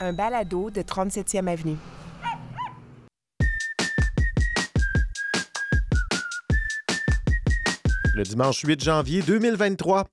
un balado de 37e Avenue. Le dimanche 8 janvier 2023.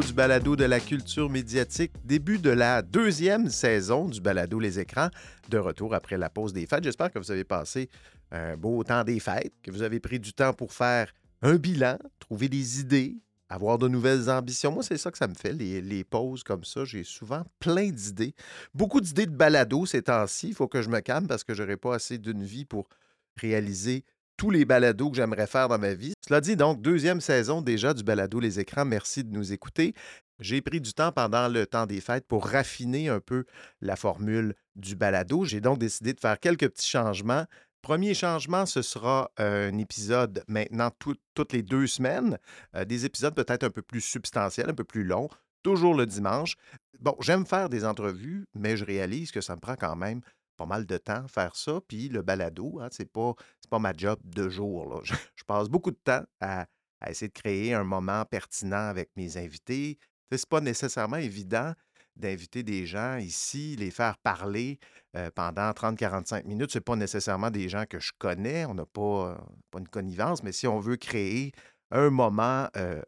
Du balado de la culture médiatique. Début de la deuxième saison du balado Les Écrans, de retour après la pause des fêtes. J'espère que vous avez passé un beau temps des fêtes, que vous avez pris du temps pour faire un bilan, trouver des idées, avoir de nouvelles ambitions. Moi, c'est ça que ça me fait, les, les pauses comme ça. J'ai souvent plein d'idées. Beaucoup d'idées de balado ces temps-ci. Il faut que je me calme parce que je n'aurai pas assez d'une vie pour réaliser tous les balados que j'aimerais faire dans ma vie. Cela dit, donc, deuxième saison déjà du balado Les Écrans. Merci de nous écouter. J'ai pris du temps pendant le temps des fêtes pour raffiner un peu la formule du balado. J'ai donc décidé de faire quelques petits changements. Premier changement, ce sera un épisode maintenant toutes les deux semaines. Euh, des épisodes peut-être un peu plus substantiels, un peu plus longs, toujours le dimanche. Bon, j'aime faire des entrevues, mais je réalise que ça me prend quand même pas mal de temps faire ça. Puis le balado, hein, c'est pas, pas ma job de jour. Je, passe beaucoup de temps à, à essayer de créer un moment pertinent avec mes invités. C'est pas nécessairement évident d'inviter des gens ici, les faire parler euh, pendant 30-45 minutes. Ce pas nécessairement des gens que je connais. On n'a pas, pas une connivence, mais si on veut créer un moment euh,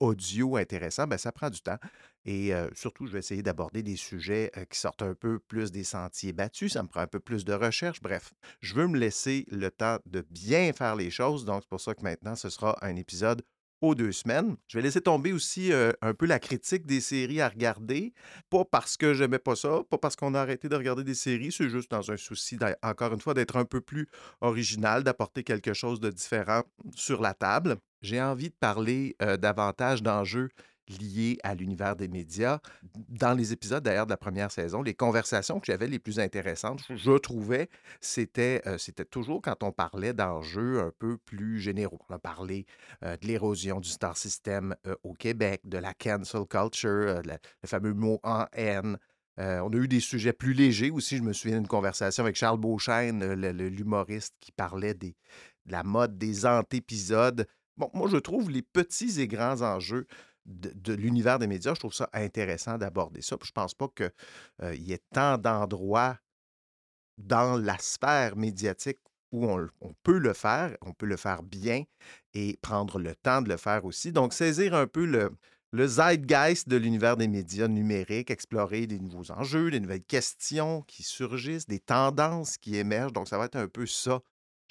audio intéressant, ben, ça prend du temps. Et surtout, je vais essayer d'aborder des sujets qui sortent un peu plus des sentiers battus. Ça me prend un peu plus de recherche. Bref, je veux me laisser le temps de bien faire les choses. Donc, c'est pour ça que maintenant, ce sera un épisode aux deux semaines. Je vais laisser tomber aussi un peu la critique des séries à regarder. Pas parce que j'aimais pas ça, pas parce qu'on a arrêté de regarder des séries, c'est juste dans un souci, encore une fois, d'être un peu plus original, d'apporter quelque chose de différent sur la table. J'ai envie de parler davantage d'enjeux liés à l'univers des médias. Dans les épisodes d'ailleurs de la première saison, les conversations que j'avais les plus intéressantes, je trouvais, c'était euh, c'était toujours quand on parlait d'enjeux un peu plus généraux. On a parlé euh, de l'érosion du star system euh, au Québec, de la cancel culture, le fameux mot en haine. On a eu des sujets plus légers aussi. Je me souviens d'une conversation avec Charles Beauchesne, l'humoriste, qui parlait de la mode des antépisodes. Bon, moi, je trouve les petits et grands enjeux de, l'univers des médias, je trouve ça intéressant d'aborder ça. Je pense pas qu'il y ait tant d'endroits dans la sphère médiatique où on, on peut le faire, on peut le faire bien et prendre le temps de le faire aussi. Donc, saisir un peu le, le zeitgeist de l'univers des médias numériques, explorer des nouveaux enjeux, des nouvelles questions qui surgissent, des tendances qui émergent. Donc, ça va être un peu ça.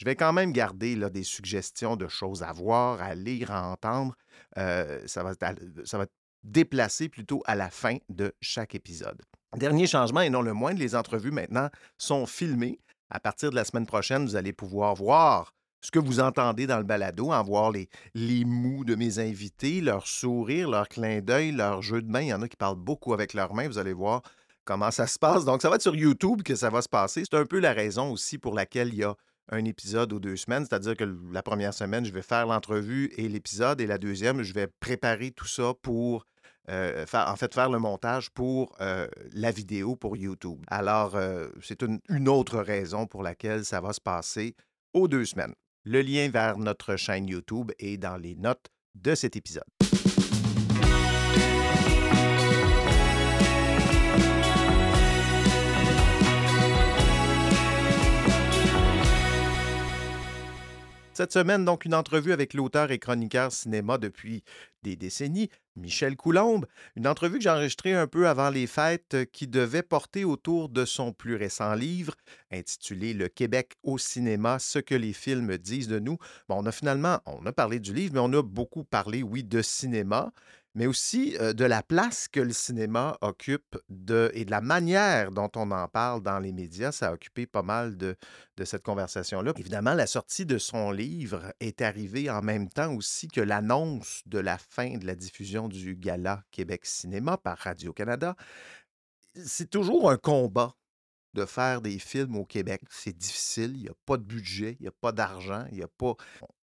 Je vais quand même garder des suggestions de choses à voir, à lire, à entendre. Euh, ça, va déplacé plutôt à la fin de chaque épisode. Dernier changement, et non le moindre, les entrevues maintenant sont filmées. À partir de la semaine prochaine, vous allez pouvoir voir ce que vous entendez dans le balado, en voir les, les de mes invités, leur sourire, leur clin d'œil, leur jeu de main. Il y en a qui parlent beaucoup avec leurs mains. Vous allez voir comment ça se passe. Donc, ça va être sur YouTube que ça va se passer. C'est un peu la raison aussi pour laquelle il y a un épisode ou deux semaines, c'est-à-dire que la première semaine, je vais faire l'entrevue et l'épisode, et la deuxième, je vais préparer tout ça pour euh, faire, en fait, faire le montage pour euh, la vidéo pour YouTube. Alors, euh, c'est une, une autre raison pour laquelle ça va se passer aux deux semaines. Le lien vers notre chaîne YouTube est dans les notes de cet épisode. Cette semaine, donc, une entrevue avec l'auteur et chroniqueur cinéma depuis des décennies, Michel Coulombe. Une entrevue que j'ai enregistrée un peu avant les fêtes euh, qui devait porter autour de son plus récent livre, intitulé Le Québec au cinéma, ce que les films disent de nous. Bon, on a finalement, on a parlé du livre, mais on a beaucoup parlé, oui, de cinéma, mais aussi de la place que le cinéma occupe et de la manière dont on en parle dans les médias. Ça a occupé pas mal de cette conversation-là. Évidemment, la sortie de son livre est arrivée en même temps aussi que l'annonce de la fin de la diffusion du Gala Québec Cinéma par Radio-Canada. C'est toujours un combat de faire des films au Québec. C'est difficile, il n'y a pas de budget, il n'y a pas d'argent, il n'y a pas...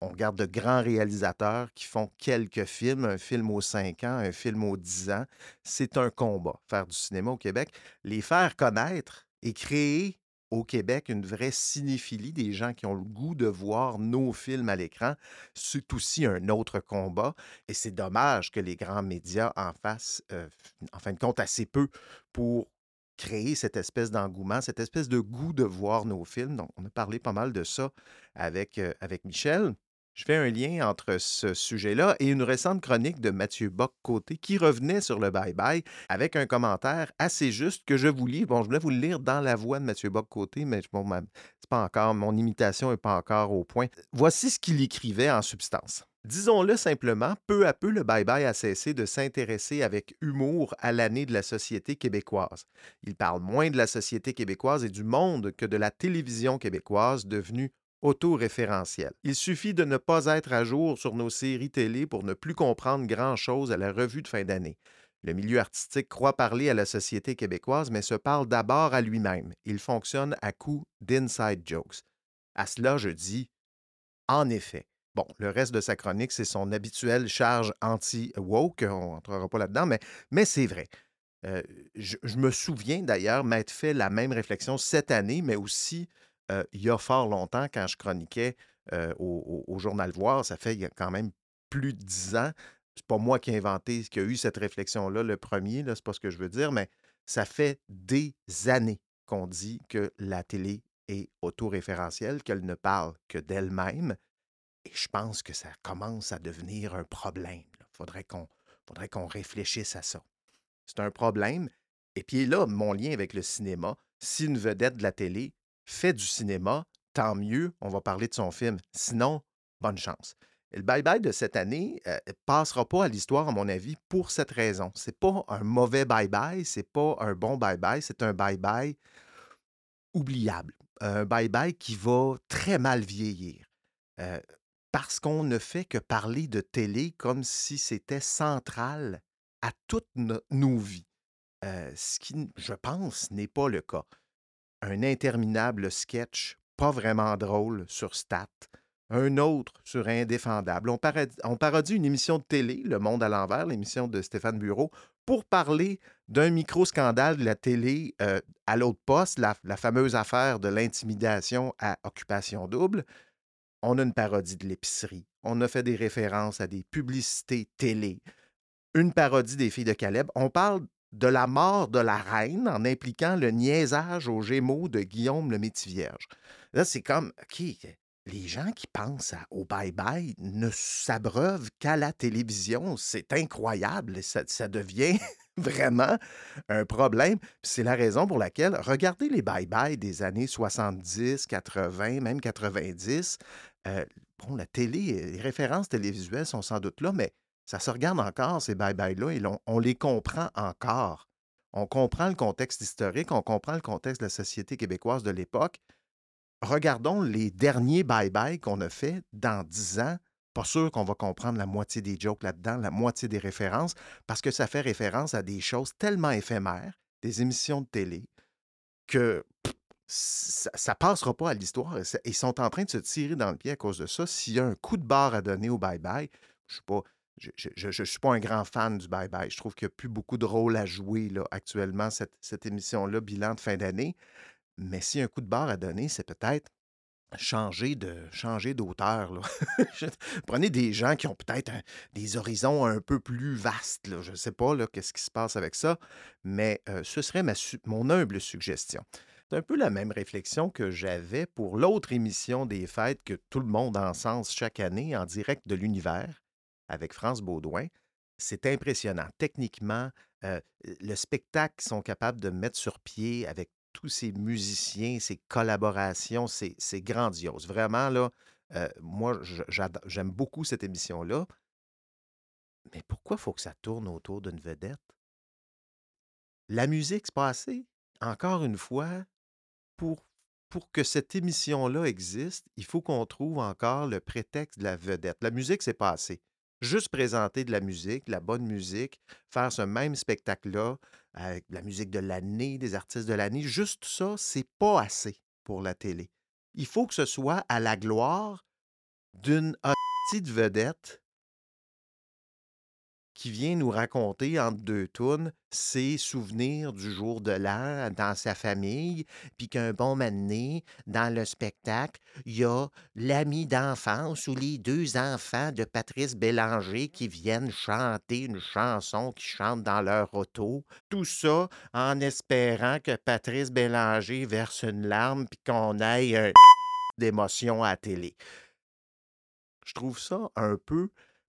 on regarde de grands réalisateurs qui font quelques films, un film aux 5 ans, un film aux 10 ans. C'est un combat, faire du cinéma au Québec. Les faire connaître et créer au Québec une vraie cinéphilie, des gens qui ont le goût de voir nos films à l'écran, c'est aussi un autre combat. Et c'est dommage que les grands médias en fassent, euh, en fin de compte, assez peu pour créer cette espèce d'engouement, cette espèce de goût de voir nos films. Donc, on a parlé pas mal de ça avec, euh, avec Michel. Je fais un lien entre ce sujet-là et une récente chronique de Mathieu Bock-Côté qui revenait sur le bye-bye avec un commentaire assez juste que je vous lis. Bon, je voulais vous le lire dans la voix de Mathieu Bock-Côté, mais bon, c'est pas encore, mon imitation n'est pas encore au point. Voici ce qu'il écrivait en substance. Disons-le simplement, peu à peu, le bye-bye a cessé de s'intéresser avec humour à l'année de la société québécoise. Il parle moins de la société québécoise et du monde que de la télévision québécoise devenue autoréférentiel. Il suffit de ne pas être à jour sur nos séries télé pour ne plus comprendre grand-chose à la revue de fin d'année. Le milieu artistique croit parler à la société québécoise, mais se parle d'abord à lui-même. Il fonctionne à coup d'inside jokes. À cela, je dis en effet. Bon, le reste de sa chronique, c'est son habituelle charge anti-woke. On n'entrera pas là-dedans, mais, c'est vrai. Euh, je, me souviens d'ailleurs m'être fait la même réflexion cette année, mais aussi il y a fort longtemps, quand je chroniquais au, Journal Voir, ça fait quand même plus de dix ans. C'est pas moi qui ai inventé, qui a eu cette réflexion-là, le premier, là, c'est pas ce que je veux dire, mais ça fait des années qu'on dit que la télé est autoréférentielle, qu'elle ne parle que d'elle-même. Et je pense que ça commence à devenir un problème. Il faudrait qu'on faudrait qu'on réfléchisse à ça. C'est un problème. Et puis là, mon lien avec le cinéma, si une vedette de la télé fait du cinéma, tant mieux, on va parler de son film. Sinon, bonne chance. le bye-bye de cette année euh, passera pas à l'histoire, à mon avis, pour cette raison. C'est pas un mauvais bye-bye, c'est pas un bon bye-bye, c'est un bye-bye oubliable. Un bye-bye qui va très mal vieillir. Euh, parce qu'on ne fait que parler de télé comme si c'était central à toutes nos vies. Euh, ce qui, je pense, n'est pas le cas un interminable sketch pas vraiment drôle sur Stat, un autre sur Indéfendable. On, parodie, une émission de télé, Le Monde à l'envers, l'émission de Stéphane Bureau, pour parler d'un micro-scandale de la télé euh, à l'autre poste, la, la, fameuse affaire de l'intimidation à occupation double. On a une parodie de l'épicerie. On a fait des références à des publicités télé. Une parodie des filles de Caleb. On parle de la mort de la reine en impliquant le niaisage aux Gémeaux de Guillaume le Métis-Vierge. Là, c'est comme, OK, les gens qui pensent au bye-bye ne s'abreuvent qu'à la télévision. C'est incroyable. Ça, ça devient vraiment un problème. C'est la raison pour laquelle, regardez les bye-bye des années 70, 80, même 90. Euh, bon, la télé, les références télévisuelles sont sans doute là, mais ça se regarde encore, ces bye-bye-là, et on, les comprend encore. On comprend le contexte historique, on comprend le contexte de la société québécoise de l'époque. Regardons les derniers bye-bye qu'on a fait dans dix ans. Pas sûr qu'on va comprendre la moitié des jokes là-dedans, la moitié des références, parce que ça fait référence à des choses tellement éphémères, des émissions de télé, que ça, ne passera pas à l'histoire. Ils sont en train de se tirer dans le pied à cause de ça. S'il y a un coup de barre à donner au bye-bye, je sais pas, je ne suis pas un grand fan du bye-bye. Je trouve qu'il n'y a plus beaucoup de rôle à jouer actuellement, cette, émission-là, bilan de fin d'année. Mais si un coup de barre à donner, c'est peut-être changer de changer d'auteur. Prenez des gens qui ont peut-être des horizons un peu plus vastes. Je ne sais pas qu'est-ce qui se passe avec ça, mais euh, ce serait mon humble suggestion. C'est un peu la même réflexion que j'avais pour l'autre émission des fêtes que tout le monde encense chaque année en direct de l'univers, avec France Baudouin. C'est impressionnant. Techniquement, le spectacle qu'ils sont capables de mettre sur pied avec tous ces musiciens, ces collaborations, c'est grandiose. Vraiment, là, moi, j'aime beaucoup cette émission-là. Mais pourquoi faut que ça tourne autour d'une vedette? La musique, c'est pas. Encore une fois, pour, pour que cette émission-là existe, il faut qu'on trouve encore le prétexte de la vedette. La musique, c'est pas juste présenter de la musique, de la bonne musique, faire ce même spectacle-là avec la musique de l'année, des artistes de l'année, juste ça, c'est pas assez pour la télé. Il faut que ce soit à la gloire d'une petite vedette qui vient nous raconter entre deux tunes ses souvenirs du jour de l'an dans sa famille, puis qu'un bon matin, dans le spectacle, il y a l'ami d'enfance ou les deux enfants de Patrice Bélanger qui viennent chanter une chanson qu'ils chantent dans leur auto. Tout ça en espérant que Patrice Bélanger verse une larme puis qu'on aille un d'émotion à la télé. Je trouve ça un peu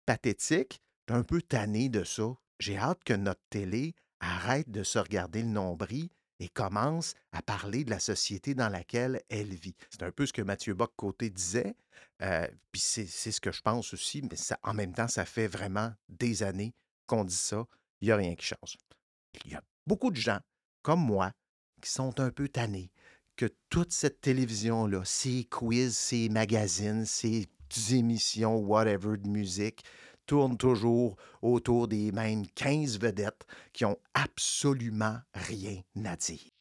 pathétique un peu tanné de ça. J'ai hâte que notre télé arrête de se regarder le nombril et commence à parler de la société dans laquelle elle vit. C'est un peu ce que Mathieu Bock-Côté disait, euh, puis c'est ce que je pense aussi, mais en même temps, ça fait vraiment des années qu'on dit ça. Il n'y a rien qui change. Il y a beaucoup de gens, comme moi, qui sont un peu tannés que toute cette télévision-là, ces quiz, ces magazines, ces émissions, whatever, de musique, tourne toujours autour des mêmes 15 vedettes qui ont absolument rien à dire.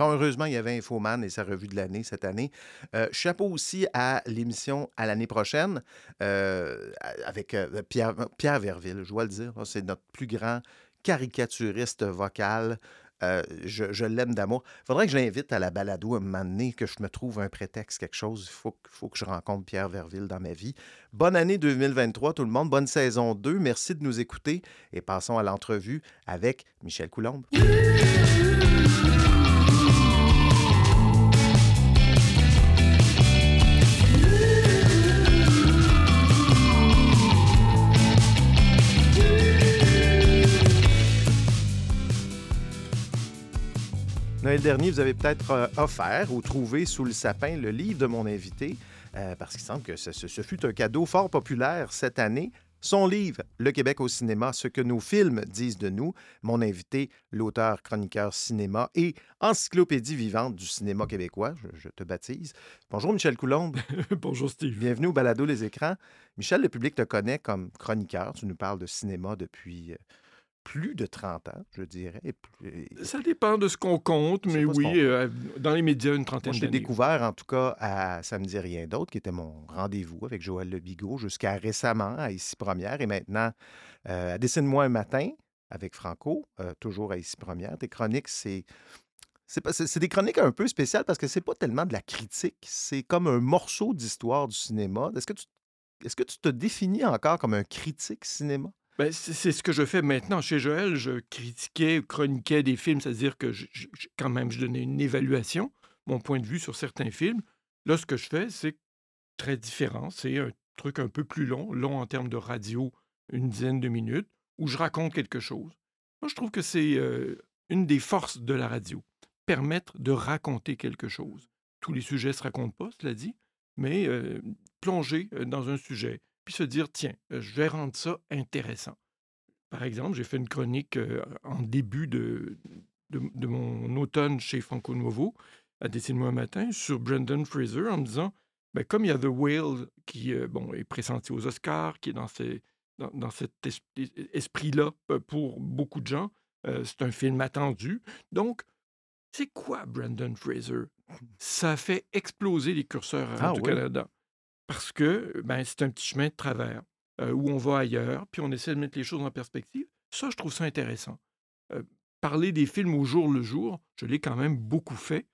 Heureusement, il y avait Infoman et sa revue de l'année cette année. Euh, chapeau aussi à l'émission à l'année prochaine euh, avec euh, Pierre, Verville, je dois le dire. C'est notre plus grand caricaturiste vocal. je, l'aime d'amour. Il faudrait que je l'invite à la balado un moment donné, que je me trouve un prétexte, quelque chose. Il faut, faut que je rencontre Pierre Verville dans ma vie. Bonne année 2023, tout le monde. Bonne saison 2. Merci de nous écouter et passons à l'entrevue avec Michel Coulombe. Noël dernier, vous avez peut-être euh, offert ou trouvé sous le sapin le livre de mon invité, euh, parce qu'il semble que ce, fut un cadeau fort populaire cette année. Son livre, Le Québec au cinéma, ce que nos films disent de nous. Mon invité, l'auteur, chroniqueur cinéma et encyclopédie vivante du cinéma québécois, je, te baptise. Bonjour Michel Coulombe. Bonjour Steve. Bienvenue au Balado Les Écrans. Michel, le public te connaît comme chroniqueur. Tu nous parles de cinéma depuis euh, plus de 30 ans, je dirais. Ça dépend de ce qu'on compte, mais oui, euh, dans les médias, une trentaine d'années. J'ai découvert, en tout cas, à Ça me dit rien d'autre, qui était mon rendez-vous avec Joël Lebigot jusqu'à récemment, à Ici Première, et maintenant euh, à Dessine-moi un matin avec Franco, euh, toujours à Ici Première. Tes chroniques, c'est... C'est des chroniques un peu spéciales parce que c'est pas tellement de la critique, c'est comme un morceau d'histoire du cinéma. Est-ce que, tu, est-ce que tu te définis encore comme un critique cinéma? Ben, c'est ce que je fais maintenant. Chez Joël, je critiquais, chroniquais des films, c'est-à-dire que quand même, je donnais une évaluation, mon point de vue sur certains films. Là, ce que je fais, c'est très différent. C'est un truc un peu plus long, long en termes de radio, une dizaine de minutes, où je raconte quelque chose. Moi, je trouve que c'est euh, une des forces de la radio, permettre de raconter quelque chose. Tous les sujets ne se racontent pas, cela dit, mais euh, plonger euh, dans un sujet, puis se dire, tiens, je vais rendre ça intéressant. Par exemple, j'ai fait une chronique en début de, de, mon automne chez Franco Nuovo, à Dessine-moi un matin, sur Brendan Fraser, en me disant, ben, comme il y a The Whale qui euh, bon, est pressenti aux Oscars, qui est dans, ces, dans, dans cet esprit-là pour beaucoup de gens, c'est un film attendu. Donc, c'est quoi Brendan Fraser? Ça fait exploser les curseurs ah Radio-Canada parce que ben, c'est un petit chemin de travers où on va ailleurs, puis on essaie de mettre les choses en perspective. Ça, je trouve ça intéressant. Parler des films au jour le jour, je l'ai quand même beaucoup fait.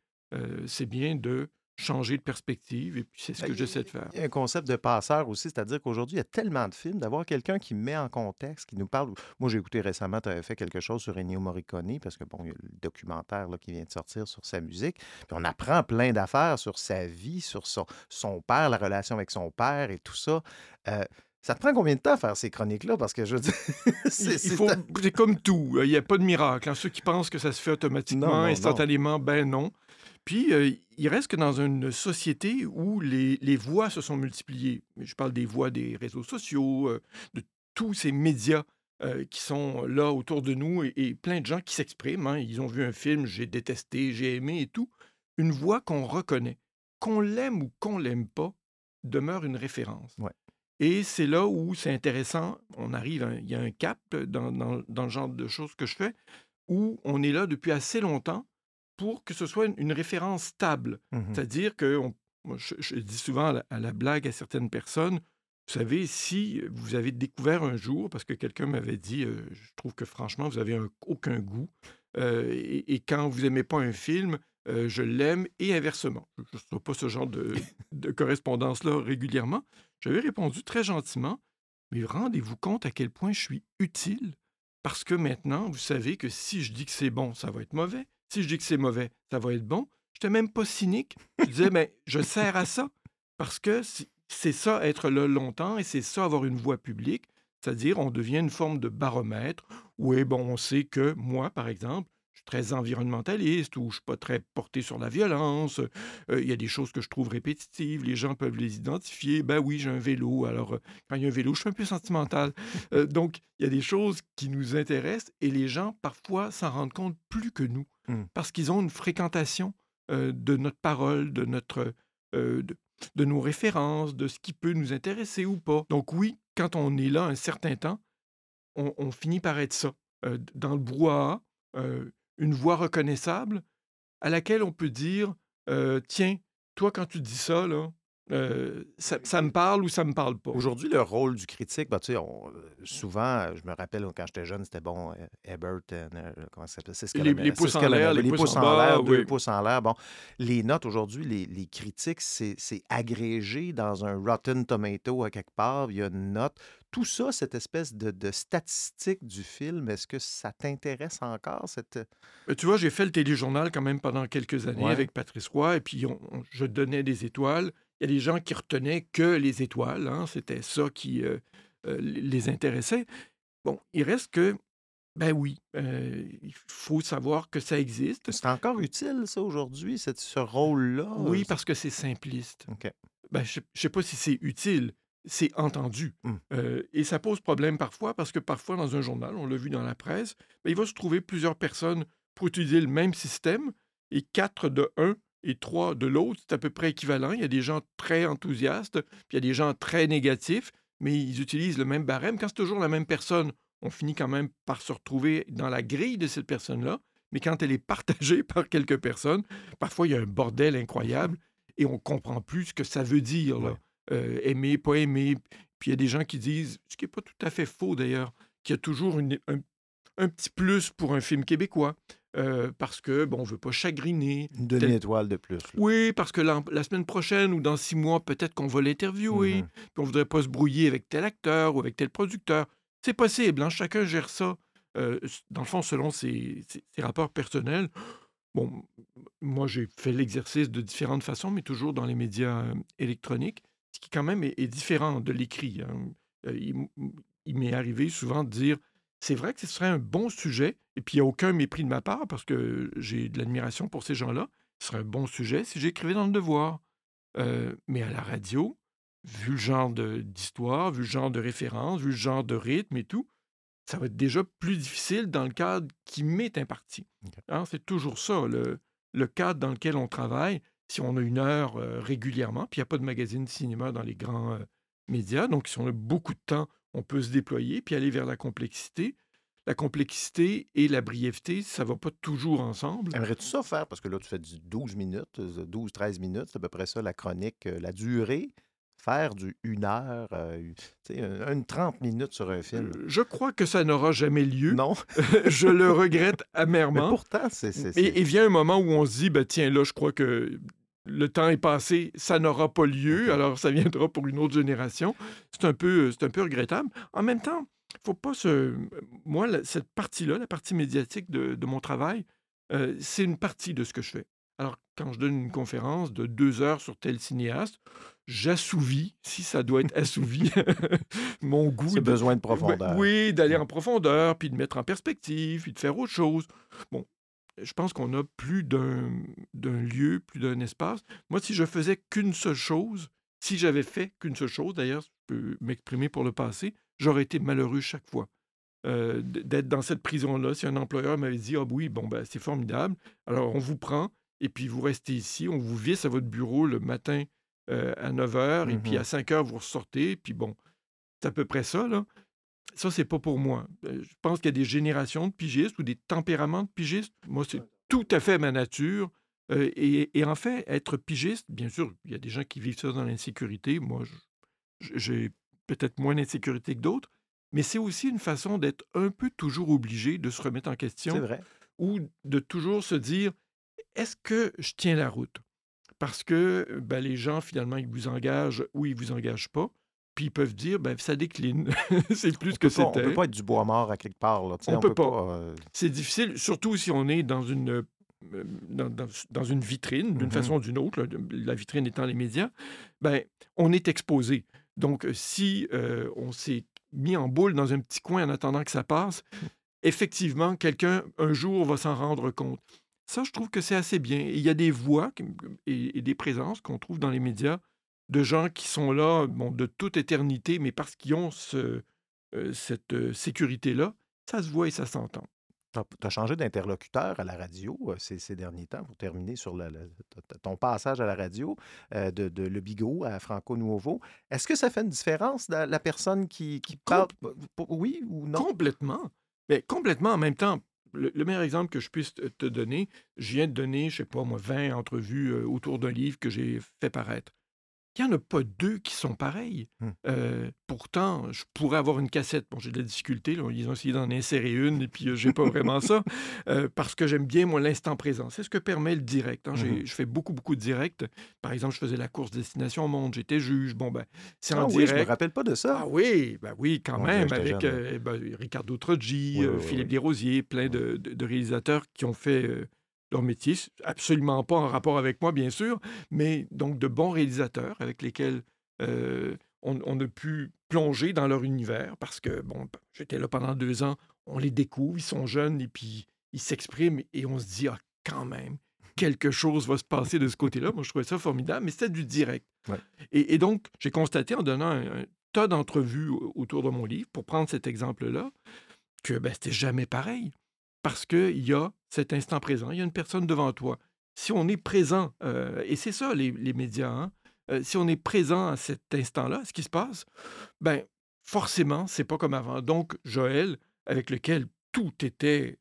C'est bien de changer de perspective et puis c'est ce que ben, j'essaie de faire. Il y a un concept de passeur aussi, c'est-à-dire qu'aujourd'hui, il y a tellement de films, d'avoir quelqu'un qui met en contexte, qui nous parle. Moi, j'ai écouté récemment, tu avais fait quelque chose sur Ennio Morricone, parce que bon, il y a le documentaire là, qui vient de sortir sur sa musique. Puis on apprend plein d'affaires sur sa vie, sur son, son père, la relation avec son père et tout ça. Euh, ça te prend combien de temps à faire ces chroniques-là? Parce que je veux dire, c'est comme tout. Il n'y a pas de miracle. Hein. Ceux qui pensent que ça se fait automatiquement, instantanément, ben non. Puis, euh, il reste que dans une société où les, voix se sont multipliées. Je parle des voix des réseaux sociaux, euh, de tous ces médias euh, qui sont là autour de nous et, plein de gens qui s'expriment. Hein. Ils ont vu un film, j'ai détesté, j'ai aimé et tout. Une voix qu'on reconnaît. qu'on l'aime ou qu'on l'aime pas, demeure une référence. Ouais. Et c'est là où c'est intéressant, on arrive, à il y a un cap dans, dans- dans le genre de choses que je fais, où on est là depuis assez longtemps pour que ce soit une, une référence stable. Mhm. C'est-à-dire que on- moi, je, je dis souvent à la, à la blague à certaines personnes, vous savez, si vous avez découvert un jour, parce que quelqu'un m'avait dit, euh, je trouve que franchement, vous avez un- aucun goût, euh, et, et quand vous n'aimez pas un film, euh, je l'aime, et inversement. Je ne reçois pas ce genre de, de correspondance-là régulièrement. J'avais répondu très gentiment, mais rendez-vous compte à quel point je suis utile, parce que maintenant, vous savez que si je dis que c'est bon, ça va être mauvais. Si je dis que c'est mauvais, ça va être bon. Je n'étais même pas cynique. Je disais, mais je sers à ça, parce que c'est- ça, être là longtemps, et c'est ça, avoir une voix publique. C'est-à-dire, on devient une forme de baromètre. Oui, bon, on sait que moi, par exemple, suis très environnementaliste ou je suis pas très porté sur la violence. Euh, Il y a des choses que je trouve répétitives. Les gens peuvent les identifier. Ben oui, j'ai un vélo. Alors, euh, quand il y a un vélo, je suis un peu sentimental. Euh, donc, il y a des choses qui nous intéressent et les gens, parfois, s'en rendent compte plus que nous Mm. parce qu'ils ont une fréquentation de notre parole, de notre... de, de nos références, de ce qui peut nous intéresser ou pas. Donc oui, quand on est là un certain temps, on, on finit par être ça. Euh, dans le brouhaha, euh, une voix reconnaissable à laquelle on peut dire euh, Tiens, toi, quand tu dis ça, là, euh, ça, ça me parle ou ça me parle pas. Aujourd'hui, le rôle du critique, ben, tu sais, on- souvent, je me rappelle quand j'étais jeune, c'était bon, euh, Ebert, euh, comment ça s'appelle? C'est ce Les- les pouces en l'air, les pouces en l'air, deux oui. pouces en l'air. Bon, les notes aujourd'hui, les, les critiques, c'est agrégé dans un Rotten Tomato à quelque part. Il y a une note. Tout ça, cette espèce de, de statistique du film, est-ce que ça t'intéresse encore? Cette... Euh, Tu vois, j'ai fait le téléjournal quand même pendant quelques années Ouais. avec Patrice Roy, et puis on- on- je donnais des étoiles. Il y a des gens qui retenaient que les étoiles, hein, c'était ça qui euh, euh, les intéressait. Bon, il reste que, ben oui, euh, il faut savoir que ça existe. C'est encore utile, ça, aujourd'hui, ce rôle-là? Oui, parce que c'est simpliste. OK. Ben, je ne sais pas si c'est utile, c'est entendu. Mm. Euh, et ça pose problème parfois parce que parfois dans un journal, on l'a vu dans la presse, ben, il va se trouver plusieurs personnes pour utiliser le même système et quatre de un et trois de l'autre, c'est à peu près équivalent. Il y a des gens très enthousiastes, puis il y a des gens très négatifs, mais ils utilisent le même barème. Quand c'est toujours la même personne, on finit quand même par se retrouver dans la grille de cette personne-là. Mais quand elle est partagée par quelques personnes, parfois il y a un bordel incroyable et on comprend plus ce que ça veut dire. là. Euh, aimer, pas aimer. Puis il y a des gens qui disent, ce qui n'est pas tout à fait faux d'ailleurs, qu'il y a toujours une- un, un petit plus pour un film québécois. Euh, parce que, bon, on ne veut pas chagriner. Une demi-étoile de plus. là. Oui, parce que la semaine prochaine ou dans six mois, peut-être qu'on va l'interviewer. Mhm. Puis on voudrait pas se brouiller avec tel acteur ou avec tel producteur. C'est possible, hein, chacun gère ça, euh, dans le fond, selon ses, ses- ses rapports personnels. Bon, moi, j'ai fait l'exercice de différentes façons, mais toujours dans les médias euh, électroniques, ce qui quand même est, est différent de l'écrit. hein. Il m'est arrivé souvent de dire, c'est vrai que ce serait un bon sujet, et puis il n'y a aucun mépris de ma part, parce que j'ai de l'admiration pour ces gens-là, ce serait un bon sujet si j'écrivais dans le devoir. Euh, mais à la radio, vu le genre d'histoire, vu le genre de référence, vu le genre de rythme et tout, ça va être déjà plus difficile dans le cadre qui m'est imparti. OK. Hein, c'est toujours ça, le, le cadre dans lequel on travaille. Si on a une heure euh, régulièrement, puis il n'y a pas de magazine de cinéma dans les grands euh, médias, donc si on a beaucoup de temps, on peut se déployer puis aller vers la complexité. La complexité et la brièveté, ça ne va pas toujours ensemble. Aimerais-tu ça faire? Parce que là, tu fais du 12 minutes, 12-13 minutes, c'est à peu près ça la chronique, euh, la durée. Faire du 1 heure, euh, tu sais, un- une 30 minutes sur un film. Euh, Je crois que ça n'aura jamais lieu. Non, je le regrette mais amèrement. pourtant, c'est. c'est- c'est- Et, et vient un moment où on se dit, ben, tiens, là, je crois que le temps est passé, ça n'aura pas lieu, alors ça viendra pour une autre génération. C'est un peu, c'est un peu regrettable. En même temps, faut pas se. Moi, cette partie-là, la partie médiatique de, de mon travail, euh, c'est une partie de ce que je fais. Alors, quand je donne une conférence de deux heures sur tel cinéaste, j'assouvis, si ça doit être assouvi, mon goût. Ce besoin de profondeur. Oui, d'aller en profondeur, puis de mettre en perspective, puis de faire autre chose. Bon, je pense qu'on a plus d'un lieu, plus d'un espace. Moi, si je faisais qu'une seule chose, si j'avais fait qu'une seule chose, d'ailleurs, je peux m'exprimer pour le passé, j'aurais été malheureux chaque fois. Euh, d'être dans cette prison-là, si un employeur m'avait dit, ah oui, bon, ben, c'est formidable, alors on vous prend, et puis vous restez ici, on vous visse à votre bureau le matin euh, à 9 h, et puis Mhm. à 5 h, vous ressortez, puis bon, c'est à peu près ça, là. Ça, c'est pas pour moi. Euh, Je pense qu'il y a des générations de pigistes ou des tempéraments de pigistes. Moi, c'est tout à fait ma nature. Euh, et, et en fait, être pigiste, bien sûr, il y a des gens qui vivent ça dans l'insécurité. Moi, j'ai peut-être moins d'insécurité que d'autres, mais c'est aussi une façon d'être un peu toujours obligé de se remettre en question vrai. ou de toujours se dire est-ce que je tiens la route? Parce que ben, les gens, finalement, ils vous engagent ou ils vous engagent pas. Puis ils peuvent dire ben, ça décline. c'est plus On que pas- on c'était. peut pas être du bois mort à quelque part. Là, On peut pas. euh, C'est difficile, surtout si on est dans une, euh, dans, dans- dans une vitrine, d'une Mhm. façon ou d'une autre, là, la vitrine étant les médias, ben, on est exposé. Donc, euh, si euh, on s'est mis en boule dans un petit coin en attendant que ça passe, effectivement, quelqu'un, un jour, va s'en rendre compte. Ça, je trouve que c'est assez bien. Il y a des voix et des présences qu'on trouve dans les médias de gens qui sont là bon, de toute éternité, mais parce qu'ils ont ce, euh, cette euh, sécurité-là, ça se voit et ça s'entend. Tu as changé d'interlocuteur à la radio euh, ces, ces derniers temps pour terminer sur ton passage à la radio euh, de, de Le Bigot à Franco Nuovo. Est-ce que ça fait une différence dans la personne qui, qui parle? Oui ou non? Complètement. Mais complètement en même temps. Le, le meilleur exemple que je puisse te, donner, je viens de donner, je sais pas moi, 20 entrevues autour d'un livre que j'ai fait paraître. Il n'y en a pas deux qui sont pareils. Hmm. Euh, pourtant, je pourrais avoir une cassette. Bon, j'ai de la difficulté. là. Ils ont essayé d'en insérer une et puis euh, j'ai pas vraiment ça. euh, parce que j'aime bien, moi, l'instant présent. C'est ce que permet le direct. hein. Mhm. Je fais beaucoup, beaucoup de direct. Par exemple, je faisais la course Destination Monde. J'étais juge. Bon, ben, c'est en Ah oui, je me direct. rappelle pas de ça. Ah oui, ben oui, quand même, avec euh, ben, Ricardo Troggi, Oui, oui, oui, Philippe. Desrosiers, plein de, de- de réalisateurs qui ont fait leur métier. Absolument pas en rapport avec moi, bien sûr, mais donc de bons réalisateurs avec lesquels euh, on, on a pu plonger dans leur univers parce que, bon, j'étais là pendant deux ans, on les découvre, ils sont jeunes et puis ils s'expriment et on se dit, ah, quand même, quelque chose va se passer de ce côté-là. Moi, je trouvais ça formidable, mais c'était du direct. Ouais. Et, et donc, j'ai constaté en donnant un, un tas d'entrevues au- autour de mon livre, pour prendre cet exemple-là, que ben, c'était jamais pareil. Parce qu'il y a cet instant présent, il y a une personne devant toi. Si on est présent, euh, et c'est ça les, médias, hein, euh, si on est présent à cet instant-là, ce qui se passe, ben forcément, c'est pas comme avant. Donc, Joël, avec lequel tout était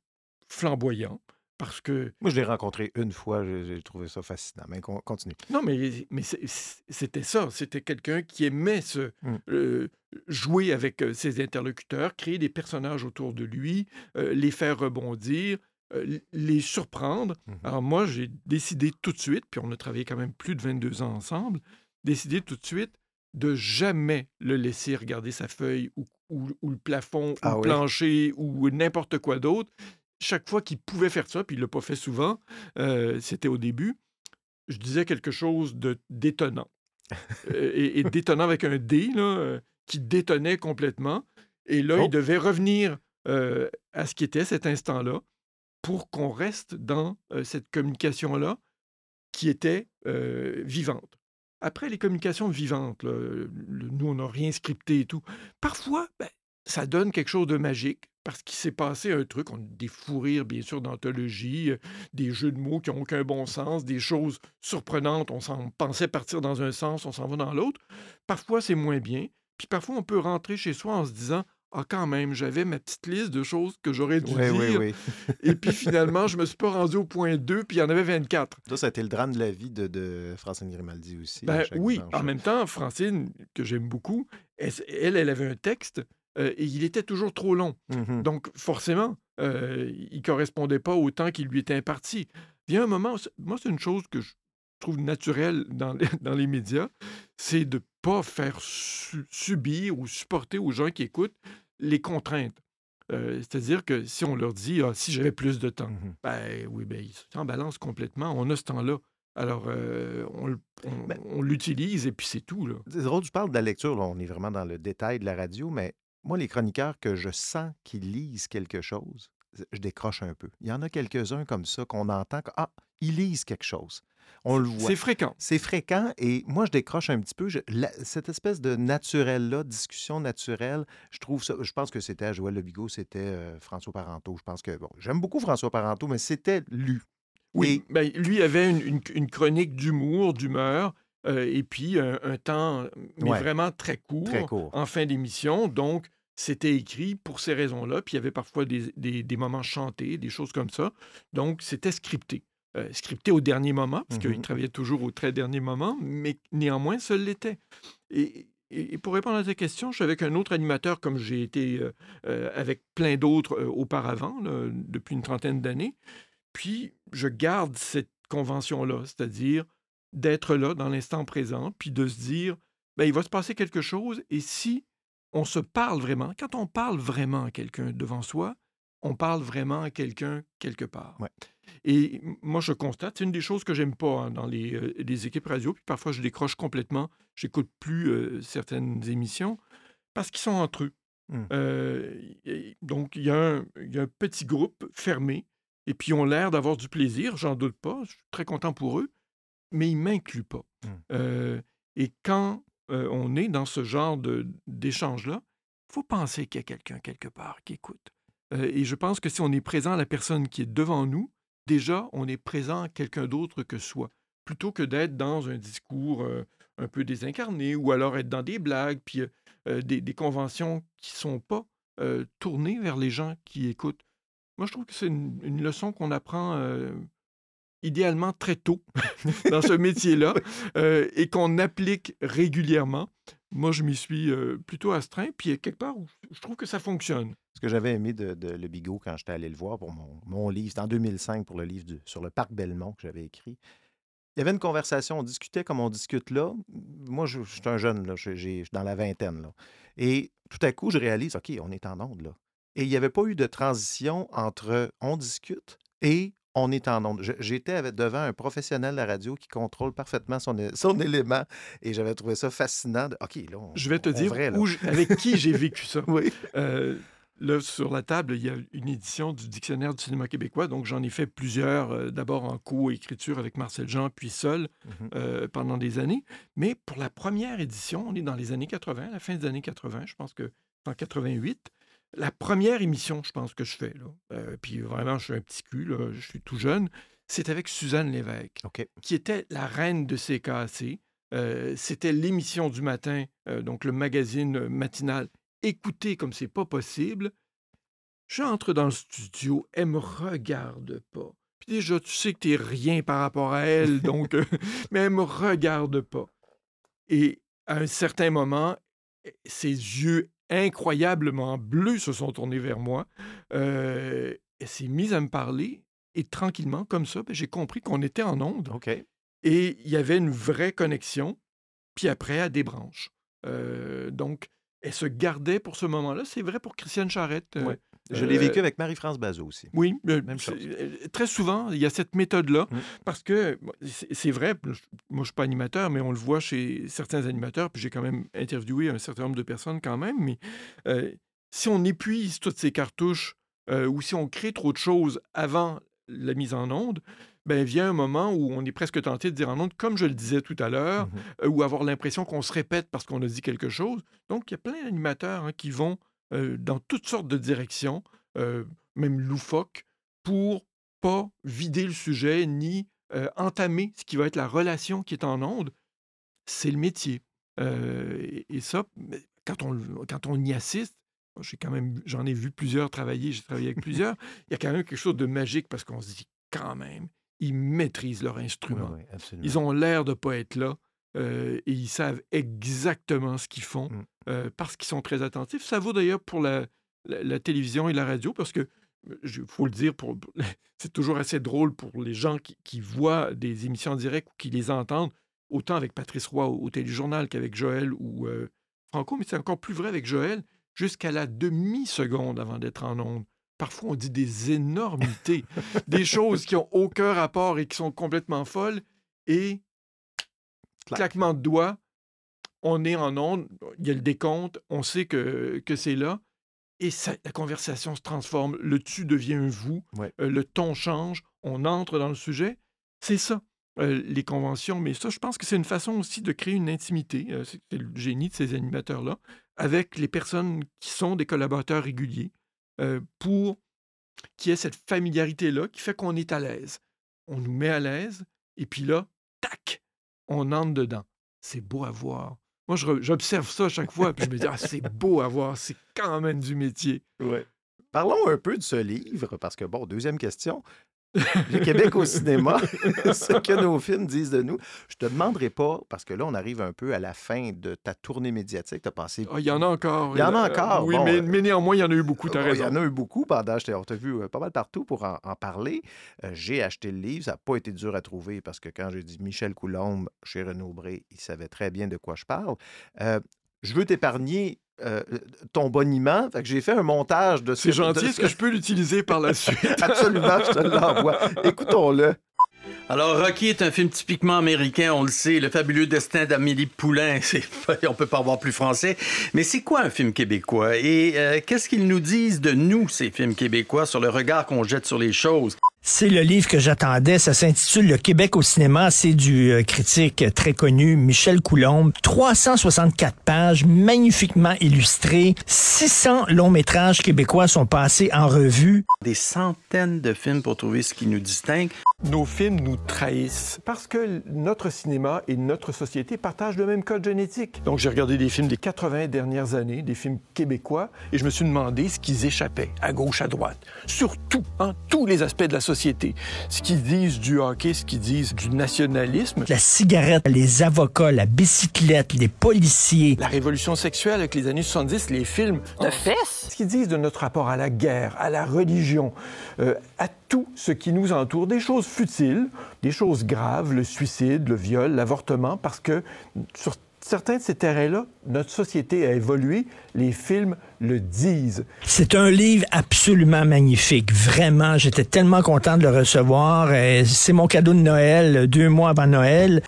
flamboyant, parce que Moi, je l'ai rencontré une fois, j'ai trouvé ça fascinant. Mais con- continue. Non, mais, mais c'était ça. C'était quelqu'un qui aimait se, Mm. euh, jouer avec euh, ses interlocuteurs, créer des personnages autour de lui, euh, les faire rebondir, euh, les surprendre. Mhm. Alors moi, j'ai décidé tout de suite, puis on a travaillé quand même plus de 22 ans ensemble, décidé tout de suite de jamais le laisser regarder sa feuille ou, ou- ou le plafond ou Ah le oui? plancher ou n'importe quoi d'autre. Chaque fois qu'il pouvait faire ça, puis il ne l'a pas fait souvent, euh, c'était au début, je disais quelque chose de détonnant. Euh, et, et détonnant avec un D, là, euh, qui détonnait complètement. Et là, Oh. il devait revenir euh, à ce qui était cet instant-là pour qu'on reste dans euh, cette communication-là qui était euh, vivante. Après, les communications vivantes, là, le- nous, on n'a rien scripté et tout. Parfois, ben, ça donne quelque chose de magique parce qu'il s'est passé un truc, on a des fous rires, bien sûr, d'anthologie, euh, des jeux de mots qui n'ont aucun bon sens, des choses surprenantes, on s'en pensait partir dans un sens, on s'en va dans l'autre. Parfois, c'est moins bien. Puis parfois, on peut rentrer chez soi en se disant Ah, quand même, j'avais ma petite liste de choses que j'aurais dû Oui, dire. oui, oui. Et puis finalement, je me suis pas rendu au point 2, puis il y en avait 24. Ça, ça a été le drame de la vie de, de Francine Grimaldi aussi. Ben oui, dimanche. en même temps, Francine, que j'aime beaucoup, elle, elle, elle avait un texte euh, et il était toujours trop long. Mhm. Donc, forcément, euh, il correspondait pas au temps qui lui était imparti. Il y a un moment, moi, c'est une chose que je trouve naturelle dans les, dans les médias, c'est de pas faire su- subir ou supporter aux gens qui écoutent les contraintes. Euh, C'est-à-dire que si on leur dit, ah, si j'avais plus de temps, Mhm. ben oui, ben, ils s'en balancent complètement. On a ce temps-là. Alors, euh, on, on- on l'utilise et puis c'est tout. Là. Drôle, tu parles de la lecture, là, on est vraiment dans le détail de la radio, mais moi, les chroniqueurs que je sens qu'ils lisent quelque chose, je décroche un peu. Il y en a quelques-uns comme ça qu'on entend que, ah, ils lisent quelque chose. On le voit. C'est fréquent. C'est fréquent et moi, je décroche un petit peu. Je- la- cette espèce de naturel-là, discussion naturelle, je trouve ça. Je pense que c'était à Joël Le Bigot, c'était euh, François Parenteau. Je pense que, bon, j'aime beaucoup François Parenteau, mais c'était lu. Oui, ben, lui avait une, une- une chronique d'humour, d'humeur, et puis un, un temps, mais Ouais. vraiment très court, Très court. en fin d'émission. Donc, c'était écrit pour ces raisons-là. Puis il y avait parfois des, des- des moments chantés, des choses comme ça. Donc, c'était scripté. Euh, scripté au dernier moment, parce qu'il Mhm. travaillait toujours au très dernier moment, mais néanmoins, ça l'était. Et, et- et pour répondre à ta question, je suis avec un autre animateur, comme j'ai été euh, euh, avec plein d'autres euh, auparavant, là, depuis une trentaine d'années. Puis, je garde cette convention-là, c'est-à-dire d'être là dans l'instant présent, puis de se dire, ben, il va se passer quelque chose, et si on se parle vraiment, quand on parle vraiment à quelqu'un devant soi, on parle vraiment à quelqu'un quelque part. Ouais. Et moi, je constate, c'est une des choses que j'aime pas hein, dans les, euh, les équipes radio, puis parfois je décroche complètement, j'écoute plus euh, certaines émissions, parce qu'ils sont entre eux. Mm. Euh, donc, il y, a un- il y a un petit groupe fermé, et puis ils ont l'air d'avoir du plaisir, j'en doute pas, je suis très content pour eux, mais ils ne m'incluent pas. Mm. Euh, et quand euh, on est dans ce genre de- d'échange-là, il faut penser qu'il y a quelqu'un quelque part qui écoute. Euh, et je pense que si on est présent à la personne qui est devant nous, déjà, on est présent à quelqu'un d'autre que soi, plutôt que d'être dans un discours un peu désincarné ou alors être dans des blagues, puis des, des conventions qui ne sont pas tournées vers les gens qui écoutent. Moi, je trouve que c'est une, une leçon qu'on apprend idéalement très tôt dans ce métier-là euh, et qu'on applique régulièrement. Moi, je m'y suis euh, plutôt astreint, puis a quelque part je trouve que ça fonctionne. Ce que j'avais aimé de, de Le Bigot quand j'étais allé le voir pour mon, mon livre, c'était en 2005 pour le livre sur le parc Belmont que j'avais écrit. Il y avait une conversation, on discutait comme on discute là. Moi, je, suis un jeune, là, je suis dans la vingtaine. Là. Et tout à coup, je réalise, OK, on est en onde là. Et il n'y avait pas eu de transition entre on discute et on est en onde. J'étais devant un professionnel de la radio qui contrôle parfaitement son, son élément et j'avais trouvé ça fascinant. de, OK, là, on, Je vais te on dire vrai, où avec qui j'ai vécu ça. Oui. Euh, là, sur la table, il y a une édition du Dictionnaire du cinéma québécois. Donc, j'en ai fait plusieurs, euh, d'abord en co-écriture avec Marcel Jean, puis seul Mhm. euh, pendant des années. Mais pour la première édition, on est dans les années 80, la fin des années 80, je pense que c'est en 88. La première émission, je pense que je fais, là, euh, puis vraiment, je suis un petit cul, là, je suis tout jeune, c'est avec Suzanne Lévesque qui était la reine de CKAC. Euh, C'était l'émission du matin, euh, donc le magazine matinal, écouté comme c'est pas possible. J'entre dans le studio, elle me regarde pas. Puis déjà, tu sais que t'es rien par rapport à elle, donc, mais elle me regarde pas. Et à un certain moment, eh, ses yeux incroyablement bleus se sont tournés vers moi. Euh, elle s'est mise à me parler et tranquillement, comme ça, ben, j'ai compris qu'on était en onde et il y avait une vraie connexion. Puis après, à des branches. Euh, donc, elle se gardait pour ce moment-là. C'est vrai pour Christiane Charrette. euh, Ouais. Je l'ai euh, vécu avec Marie-France Bazot aussi. oui, euh, Même chose. euh, très souvent, il y a cette méthode-là, Mm. parce que c'est vrai, moi je ne suis pas animateur, mais on le voit chez certains animateurs, puis j'ai quand même interviewé un certain nombre de personnes quand même, mais euh, si on épuise toutes ces cartouches euh, ou si on crée trop de choses avant la mise en onde, ben vient un moment où on est presque tenté de dire en onde, comme je le disais tout à l'heure, Mhm. euh, ou avoir l'impression qu'on se répète parce qu'on a dit quelque chose. Donc, il y a plein d'animateurs hein, qui vont euh, dans toutes sortes de directions, euh, même loufoques, pour pas vider le sujet ni euh, entamer ce qui va être la relation qui est en onde. C'est le métier. Et, et ça, quand on, quand on y assiste, j'ai quand même, j'en ai vu plusieurs travailler, j'ai travaillé avec plusieurs, il y a quand même quelque chose de magique parce qu'on se dit quand même, ils maîtrisent leur instrument. oui. Ils ont l'air de pas être là euh, et ils savent exactement ce qu'ils font Mm. Euh, parce qu'ils sont très attentifs. Ça vaut d'ailleurs pour la, la- la télévision et la radio parce que, il faut le dire, pour, c'est toujours assez drôle pour les gens qui, qui voient des émissions en direct ou qui les entendent, autant avec Patrice Roy au, au téléjournal qu'avec Joël ou euh, Franco, mais c'est encore plus vrai avec Joël, jusqu'à la demi-seconde avant d'être en onde. Parfois, on dit des énormités, des choses qui ont aucun rapport et qui sont complètement folles. Et claquement de doigts, on est en onde, il y a le décompte, on sait que, que c'est là. Et ça- la conversation se transforme, le tu devient un vous, Ouais. euh, le ton change, on entre dans le sujet. C'est ça, euh, les conventions. Mais ça, je pense que c'est une façon aussi de créer une intimité. euh, c'est le génie de ces animateurs-là, avec les personnes qui sont des collaborateurs réguliers, pour qu'il y ait cette familiarité-là qui fait qu'on est à l'aise. on nous met à l'aise, et puis là, tac, on entre dedans. C'est beau à voir. Moi, j'observe ça chaque fois, puis je me dis, ah, c'est beau à voir, c'est quand même du métier. Ouais. Parlons un peu de ce livre, parce que, bon, deuxième question. Le Québec au cinéma, ce que nos films disent de nous. Je te demanderai pas, parce que là, on arrive un peu à la fin de ta tournée médiatique. Tu as pensé. Ah, il y en a encore. Il y en a encore. oui, mais, mais, néanmoins, il y en a eu beaucoup, tu as raison. Il y en a eu beaucoup pendant. On t'a vu euh, pas mal partout pour en, parler. Euh, j'ai acheté le livre. Ça n'a pas été dur à trouver parce que quand j'ai dit Michel Coulombe chez Renaud Bré, il savait très bien de quoi je parle. Euh, je veux t'épargner euh, ton boniment. Fait que j'ai fait un montage de C'est gentil, est-ce que je peux l'utiliser par la suite? Absolument, je te l'envoie. Écoutons-le. Alors, Rocky est un film typiquement américain, on le sait, le fabuleux destin d'Amélie Poulain. On peut pas avoir plus français. Mais c'est quoi un film québécois? Et euh, qu'est-ce qu'ils nous disent de nous, ces films québécois, sur le regard qu'on jette sur les choses? C'est le livre que j'attendais. Ça s'intitule Le Québec au cinéma. C'est du euh, critique très connu, Michel Coulombe. 364 pages, magnifiquement illustrées. 600 longs métrages québécois sont passés en revue. Des centaines de films pour trouver ce qui nous distingue. Nos films nous trahissent parce que notre cinéma et notre société partagent le même code génétique. Donc j'ai regardé des films des 80 dernières années, des films québécois, et je me suis demandé ce qu'ils échappaient à gauche, à droite, surtout en tous les aspects de la société ce qu'ils disent du hockey, ce qu'ils disent du nationalisme. La cigarette, les avocats, la bicyclette, les policiers. La révolution sexuelle avec les années 70, les films. De fesses? Ce qu'ils disent de notre rapport à la guerre, à la religion, euh, à tout ce qui nous entoure, des choses futiles, des choses graves, le suicide, le viol, l'avortement, parce que sur certains de ces terrains-là, notre société a évolué, les films le disent. C'est un livre absolument magnifique, vraiment. J'étais tellement content de le recevoir. C'est mon cadeau de Noël, deux mois avant Noël.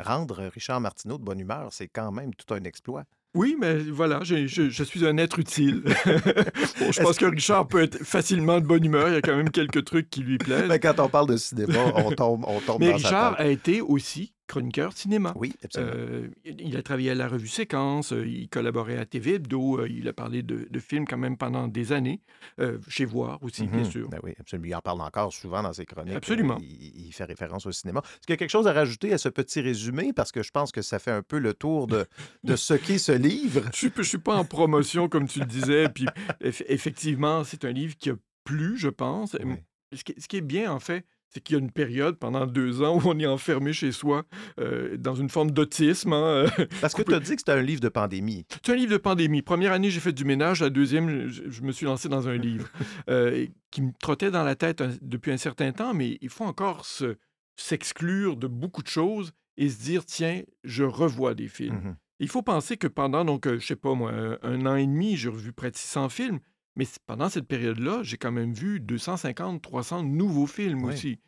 Rendre Richard Martineau de bonne humeur, c'est quand même tout un exploit. Oui, mais voilà, je, je, suis un être utile. je pense que... Richard peut être facilement de bonne humeur. Il y a quand même quelques trucs qui lui plaisent. Mais quand on parle de cinéma, on tombe, on tombe mais Richard a été aussi chroniqueur cinéma. Oui, absolument. Euh, il a travaillé à la revue Séquence, euh, il collaborait à TV Hebdo, euh, il a parlé de, films quand même pendant des années, chez Voir aussi, bien mhm. sûr. Ben oui, absolument. Il en parle encore souvent dans ses chroniques. Absolument. Il, fait référence au cinéma. Est-ce qu'il y a quelque chose à rajouter à ce petit résumé? Parce que je pense que ça fait un peu le tour de, de ce qu'est ce livre. Je ne suis pas en promotion, comme tu le disais. Puis effectivement, c'est un livre qui a plu, je pense. ce qui est bien, en fait, c'est qu'il y a une période pendant deux ans où on est enfermé chez soi euh, dans une forme d'autisme. Hein, euh, Parce que tu as dit que c'était un livre de pandémie. C'est un livre de pandémie. Première année, j'ai fait du ménage. La deuxième, je, me suis lancé dans un livre euh, qui me trottait dans la tête depuis un certain temps, mais il faut encore s'exclure de beaucoup de choses et se dire, tiens, je revois des films. Mmh il faut penser que pendant, donc, je sais pas moi, un an et demi, j'ai revu près de 600 films. Mais pendant cette période-là, j'ai quand même vu 250, 300 nouveaux films aussi.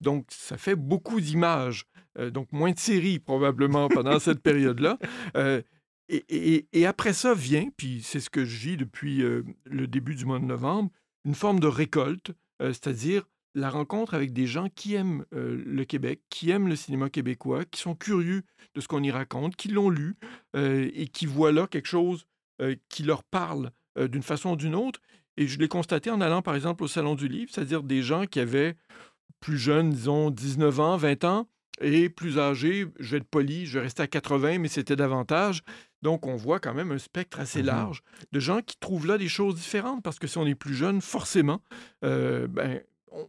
Donc, ça fait beaucoup d'images. Euh, donc, moins de séries probablement pendant cette période-là. Euh, et, après ça vient, puis c'est ce que je vis depuis euh, le début du mois de novembre, une forme de récolte, c'est-à-dire la rencontre avec des gens qui aiment le Québec, qui aiment le cinéma québécois, qui sont curieux de ce qu'on y raconte, qui l'ont lu et qui voient là quelque chose qui leur parle euh, d'une façon ou d'une autre. Et je l'ai constaté en allant, par exemple, au Salon du Livre, c'est-à-dire des gens qui avaient plus jeunes, disons 19 ans, 20 ans, et plus âgés, je vais être poli, je vais rester à 80, mais c'était davantage. Donc, on voit quand même un spectre assez mmh large de gens qui trouvent là des choses différentes, parce que si on est plus jeune, forcément, euh, ben,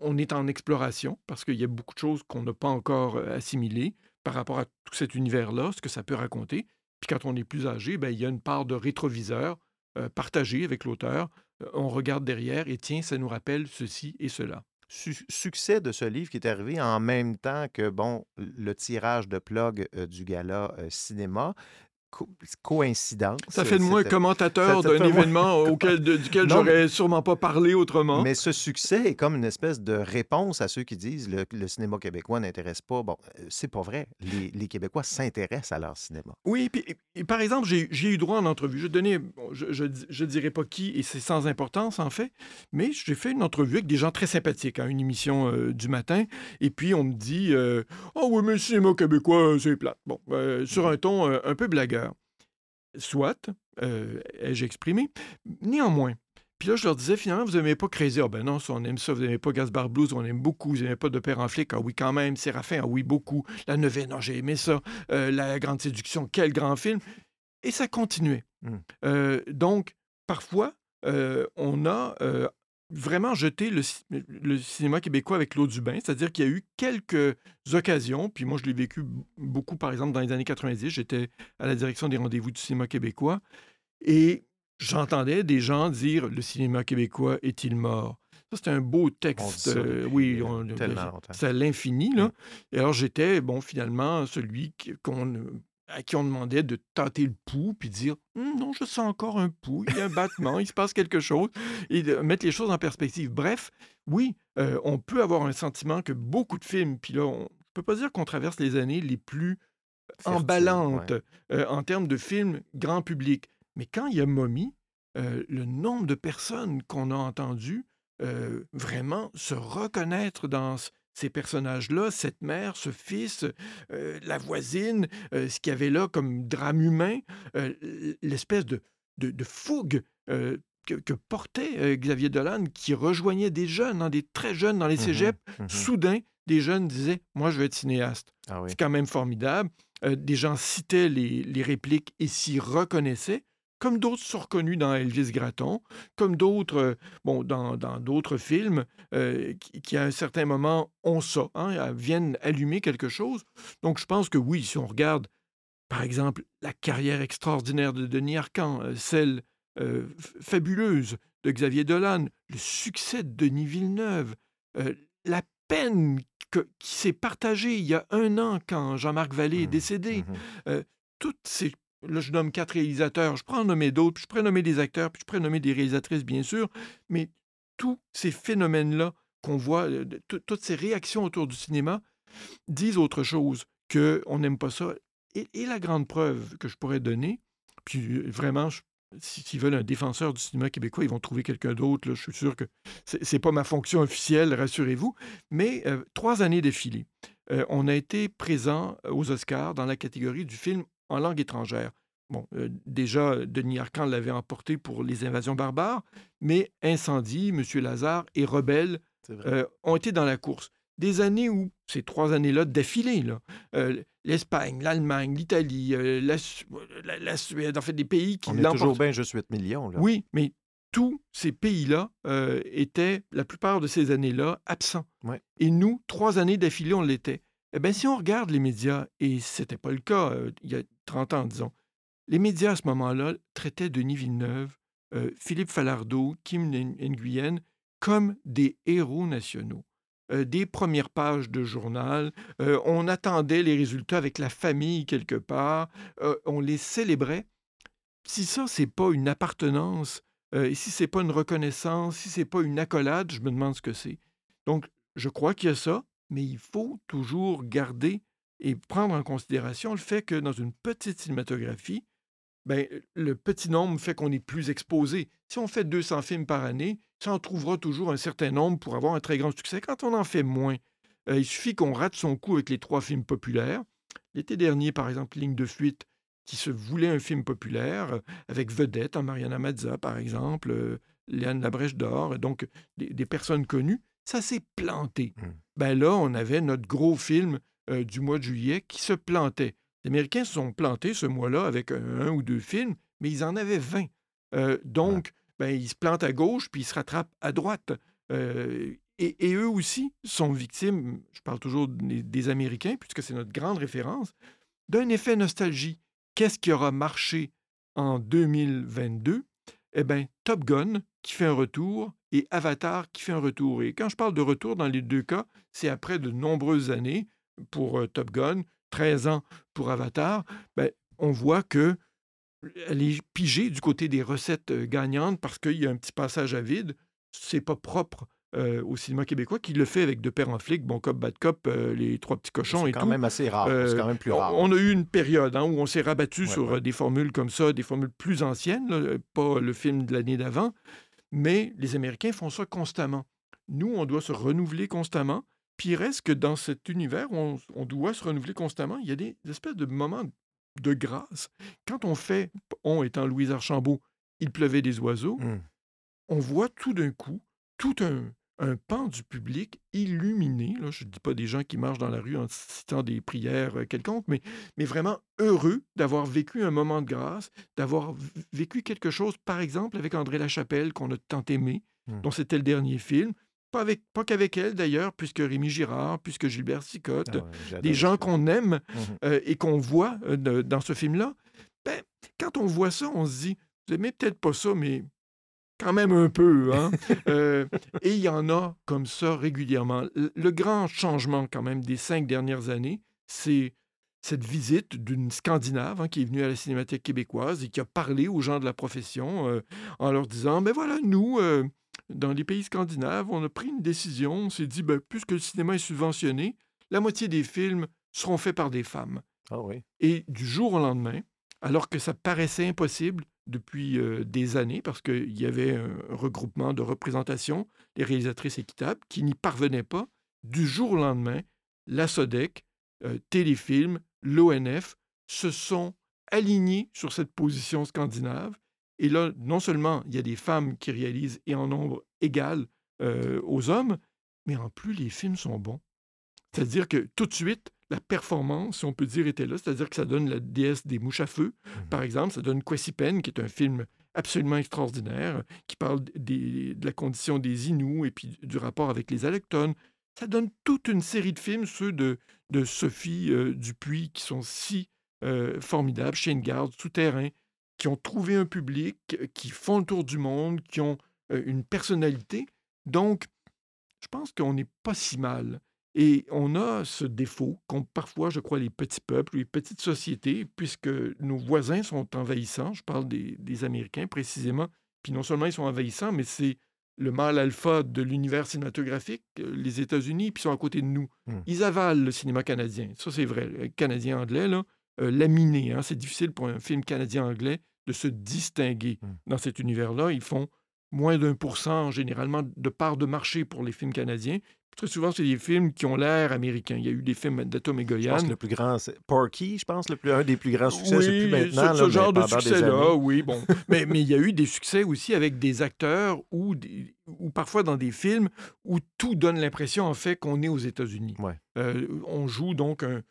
on est en exploration, parce qu'il y a beaucoup de choses qu'on n'a pas encore euh, assimilées par rapport à tout cet univers-là, ce que ça peut raconter. Puis quand on est plus âgé, ben, il y a une part de rétroviseur euh, partagé avec l'auteur. Euh, on regarde derrière et tiens, ça nous rappelle ceci et cela. succès de ce livre qui est arrivé en même temps que bon le tirage de plug euh, du gala cinéma coïncidence. Ça fait de moi un commentateur d'un événement auquel, duquel j'aurais sûrement pas parlé autrement. Mais ce succès est comme une espèce de réponse à ceux qui disent le, le cinéma québécois n'intéresse pas. Bon, euh, c'est pas vrai. Les, Québécois s'intéressent à leur cinéma. Oui, puis par exemple, j'ai eu droit en entrevue. Je donnais, je, je, dirais pas qui, et c'est sans importance en fait, mais j'ai fait une entrevue avec des gens très sympathiques, à hein, une émission euh, du matin, et puis on me dit, euh, oh oui, mais le cinéma québécois, c'est plat. Bon, sur un ton un peu blagueur. Soit, ai-je exprimé. Néanmoins, Puis là, je leur disais, finalement, vous n'aimez pas Crazy. Ah ben non, ça, on aime ça. Vous n'aimez pas Gaspard Blues, on aime beaucoup. Vous n'aimez pas De Père en flic. Ah oui, quand même. Séraphin, ah oui, beaucoup. La Neuvaine, non, j'ai aimé ça. Euh, La Grande Séduction, quel grand film. Et ça continuait. Mm. Euh, donc, parfois, euh, on a euh, vraiment jeté le, le cinéma québécois avec l'eau du bain, c'est-à-dire qu'il y a eu quelques occasions, puis moi je l'ai vécu beaucoup par exemple dans les années 90, j'étais à la direction des rendez-vous du cinéma québécois, et j'entendais des gens dire le cinéma québécois est-il mort Ça, c'était un beau On texte. euh, depuis, oui, euh, on- c'est à l'infini. Là. Et alors, j'étais, bon, finalement, celui qu'on, à qui on demandait de tâter le pouls, puis dire Hum, non, je sens encore un pouls, il y a un battement, il se passe quelque chose, et de mettre les choses en perspective. Bref, oui, euh, on peut avoir un sentiment que beaucoup de films, puis là, on, je peux pas dire qu'on traverse les années les plus Fertile, emballantes ouais. euh, en termes de films grand public. Mais quand il y a Mommy, euh, le nombre de personnes qu'on a entendues vraiment se reconnaître dans ces personnages-là, cette mère, ce fils, euh, la voisine, euh, ce qu'il y avait là comme drame humain, euh, l'espèce de, de, de fougue que, que portait Xavier Dolan, qui rejoignait des jeunes, hein, des très jeunes dans les cégeps. Soudain, des jeunes disaient Moi, je veux être cinéaste. Ah oui. C'est quand même formidable. Euh, des gens citaient les, les répliques et s'y reconnaissaient, comme d'autres sont reconnus dans Elvis Gratton, comme d'autres, euh, bon, dans dans d'autres films euh, qui, qui, à un certain moment, ont ça, hein, viennent allumer quelque chose. Donc, je pense que oui, si on regarde, par exemple, la carrière extraordinaire de Denis Arcand, euh, celle euh, fabuleuse de Xavier Dolan, le succès de Denis Villeneuve, euh, la peine que- qui s'est partagée il y a un an quand Jean-Marc Vallée est Mhm, décédé. Euh, toutes ces. Là, je nomme quatre réalisateurs. Je en nommer d'autres, puis je pourrais nommer des acteurs, puis je pourrais nommer des réalisatrices, bien sûr. Mais tous ces phénomènes-là qu'on voit, euh, toutes ces réactions autour du cinéma, disent autre chose qu'on n'aime pas ça. Et, la grande preuve que je pourrais donner, puis euh, vraiment, s'ils veulent un défenseur du cinéma québécois, ils vont trouver quelqu'un d'autre. Je suis sûr que c'est c'est pas ma fonction officielle, rassurez-vous. Mais euh, trois années d'affilée, euh, on a été présent aux Oscars dans la catégorie du film en langue étrangère. Bon, euh, déjà, Denis Arcand l'avait emporté pour Les Invasions barbares, mais Incendie, Monsieur Lazare et Rebelle euh, ont été dans la course. Des années où, ces trois années-là d'affilée, euh, l'Espagne, l'Allemagne, l'Italie, euh, la, Su- la- la Suède, en fait, des pays qui On est toujours bien juste 8 millions. Là. Oui, mais tous ces pays-là euh, étaient, la plupart de ces années-là, absents. Ouais. Et nous, trois années d'affilée, on l'était. Eh bien, si on regarde les médias, et ce n'était pas le cas il y a 30 ans, disons, les médias à ce moment-là traitaient Denis Villeneuve, Philippe Falardeau, Kim Nguyen comme des héros nationaux. Des premières pages de journal, on attendait les résultats avec la famille quelque part, on les célébrait. Si ça, c'est pas une appartenance, et si c'est pas une reconnaissance, si c'est pas une accolade, je me demande ce que c'est. Donc, je crois qu'il y a ça, mais il faut toujours garder et prendre en considération le fait que dans une petite cinématographie, ben, le petit nombre fait qu'on est plus exposé. Si on fait 200 films par année, ça en trouvera toujours un certain nombre pour avoir un très grand succès. Quand on en fait moins, euh, il suffit qu'on rate son coup avec les trois films populaires. L'été dernier, par exemple, Ligne de fuite, qui se voulait un film populaire, euh, avec vedette, hein, Mariana Mazza, par exemple, euh, Léane Labrèche d'Or, donc des, personnes connues, ça s'est planté. Mm. Ben là, on avait notre gros film euh, du mois de juillet qui se plantait. Les Américains se sont plantés ce mois-là avec un, un ou deux films, mais ils en avaient 20. Euh, donc, ben, ils se plantent à gauche, puis ils se rattrapent à droite. Euh, et, et eux aussi sont victimes, je parle toujours des, des Américains, puisque c'est notre grande référence, d'un effet nostalgie. Qu'est-ce qui aura marché en 2022? Eh bien, Top Gun qui fait un retour et Avatar qui fait un retour. Et quand je parle de retour, dans les deux cas, c'est après de nombreuses années pour euh, Top Gun, 13 ans pour Avatar, ben, on voit que elle est pigée du côté des recettes euh, gagnantes parce qu'il y a un petit passage à vide. C'est pas propre euh, au cinéma québécois qui le fait avec De Père en flic, Bon Cop, Bad Cop, euh, Les Trois Petits Cochons C'est et quand tout. même assez rare. c'est quand même plus rare. On, a eu une période hein, où on s'est rabattu Ouais, sur ouais. des formules comme ça, des formules plus anciennes, là, pas le film de l'année d'avant, mais les Américains font ça constamment. Nous, on doit se renouveler constamment. Puis il reste que dans cet univers on, on doit se renouveler constamment, il y a des espèces de moments de grâce. Quand on fait, on étant Louise Archambault, Il pleuvait des oiseaux, Hum. on voit tout d'un coup tout un, un pan du public illuminé, là, je ne dis pas des gens qui marchent dans la rue en citant des prières euh, quelconques, mais, mais vraiment heureux d'avoir vécu un moment de grâce, d'avoir vécu quelque chose, par exemple, avec André Lachapelle, qu'on a tant aimé, Hmm. dont c'était le dernier film. Pas, avec, pas qu'avec elle, d'ailleurs, puisque Rémi Girard, puisque Gilbert Sicotte, Ah ouais, des gens qu'on aime Mhm. euh, et qu'on voit euh, dans ce film-là, ben, quand on voit ça, on se dit, vous aimez peut-être pas ça, mais quand même un peu. Hein? Euh, et il y en a comme ça régulièrement. Le, grand changement quand même des cinq dernières années, c'est cette visite d'une Scandinave hein, qui est venue à la Cinémathèque québécoise et qui a parlé aux gens de la profession euh, en leur disant, ben voilà, nous, euh, dans les pays scandinaves, on a pris une décision, on s'est dit, ben, puisque le cinéma est subventionné, la moitié des films seront faits par des femmes. Ah oui. Et du jour au lendemain, alors que ça paraissait impossible depuis des années, parce qu'il y avait un regroupement de représentation des réalisatrices équitables qui n'y parvenaient pas, du jour au lendemain, la SODEC, Téléfilm, l'ONF se sont alignés sur cette position scandinave. Et là, non seulement il y a des femmes qui réalisent et en nombre égal aux hommes, mais en plus, les films sont bons. C'est-à-dire que tout de suite, la performance, si on peut dire, était là. C'est-à-dire que ça donne la déesse des mouches à feu, par exemple. Ça donne Quasipen, qui est un film absolument extraordinaire, qui parle des- de la condition des Inuits et puis du rapport avec les Allochtones. Ça donne toute une série de films, ceux de, de Sophie euh, Dupuis, qui sont si euh, formidables, Shane Garde, Souterrain, qui ont trouvé un public, euh, qui font le tour du monde, qui ont euh, une personnalité. Donc, je pense qu'on n'est pas si mal. Et on a ce défaut qu'ont parfois, je crois, les petits peuples, les petites sociétés, puisque nos voisins sont envahissants. Je parle des, des Américains précisément. Puis non seulement ils sont envahissants, mais c'est le mâle alpha de l'univers cinématographique, euh, les États-Unis, puis ils sont à côté de nous. Hmm. Ils avalent le cinéma canadien. Ça, c'est vrai. Le canadien-anglais, là, euh, laminé. hein. C'est difficile pour un film canadien-anglais de se distinguer Hmm. dans cet univers-là. Ils font moins d'un pour cent, généralement, de part de marché pour les films canadiens. Très souvent, c'est des films qui ont l'air américains. Il y a eu des films d'Atom et Je pense Goyan. que le plus grand, c'est Porky, je pense, le plus, un des plus grands succès, oui, c'est plus maintenant. ce, genre de succès-là, oui, bon. mais, mais il y a eu des succès aussi avec des acteurs ou, des- ou parfois dans des films où tout donne l'impression, en fait, qu'on est aux États-Unis. Ouais. Euh, on joue donc un,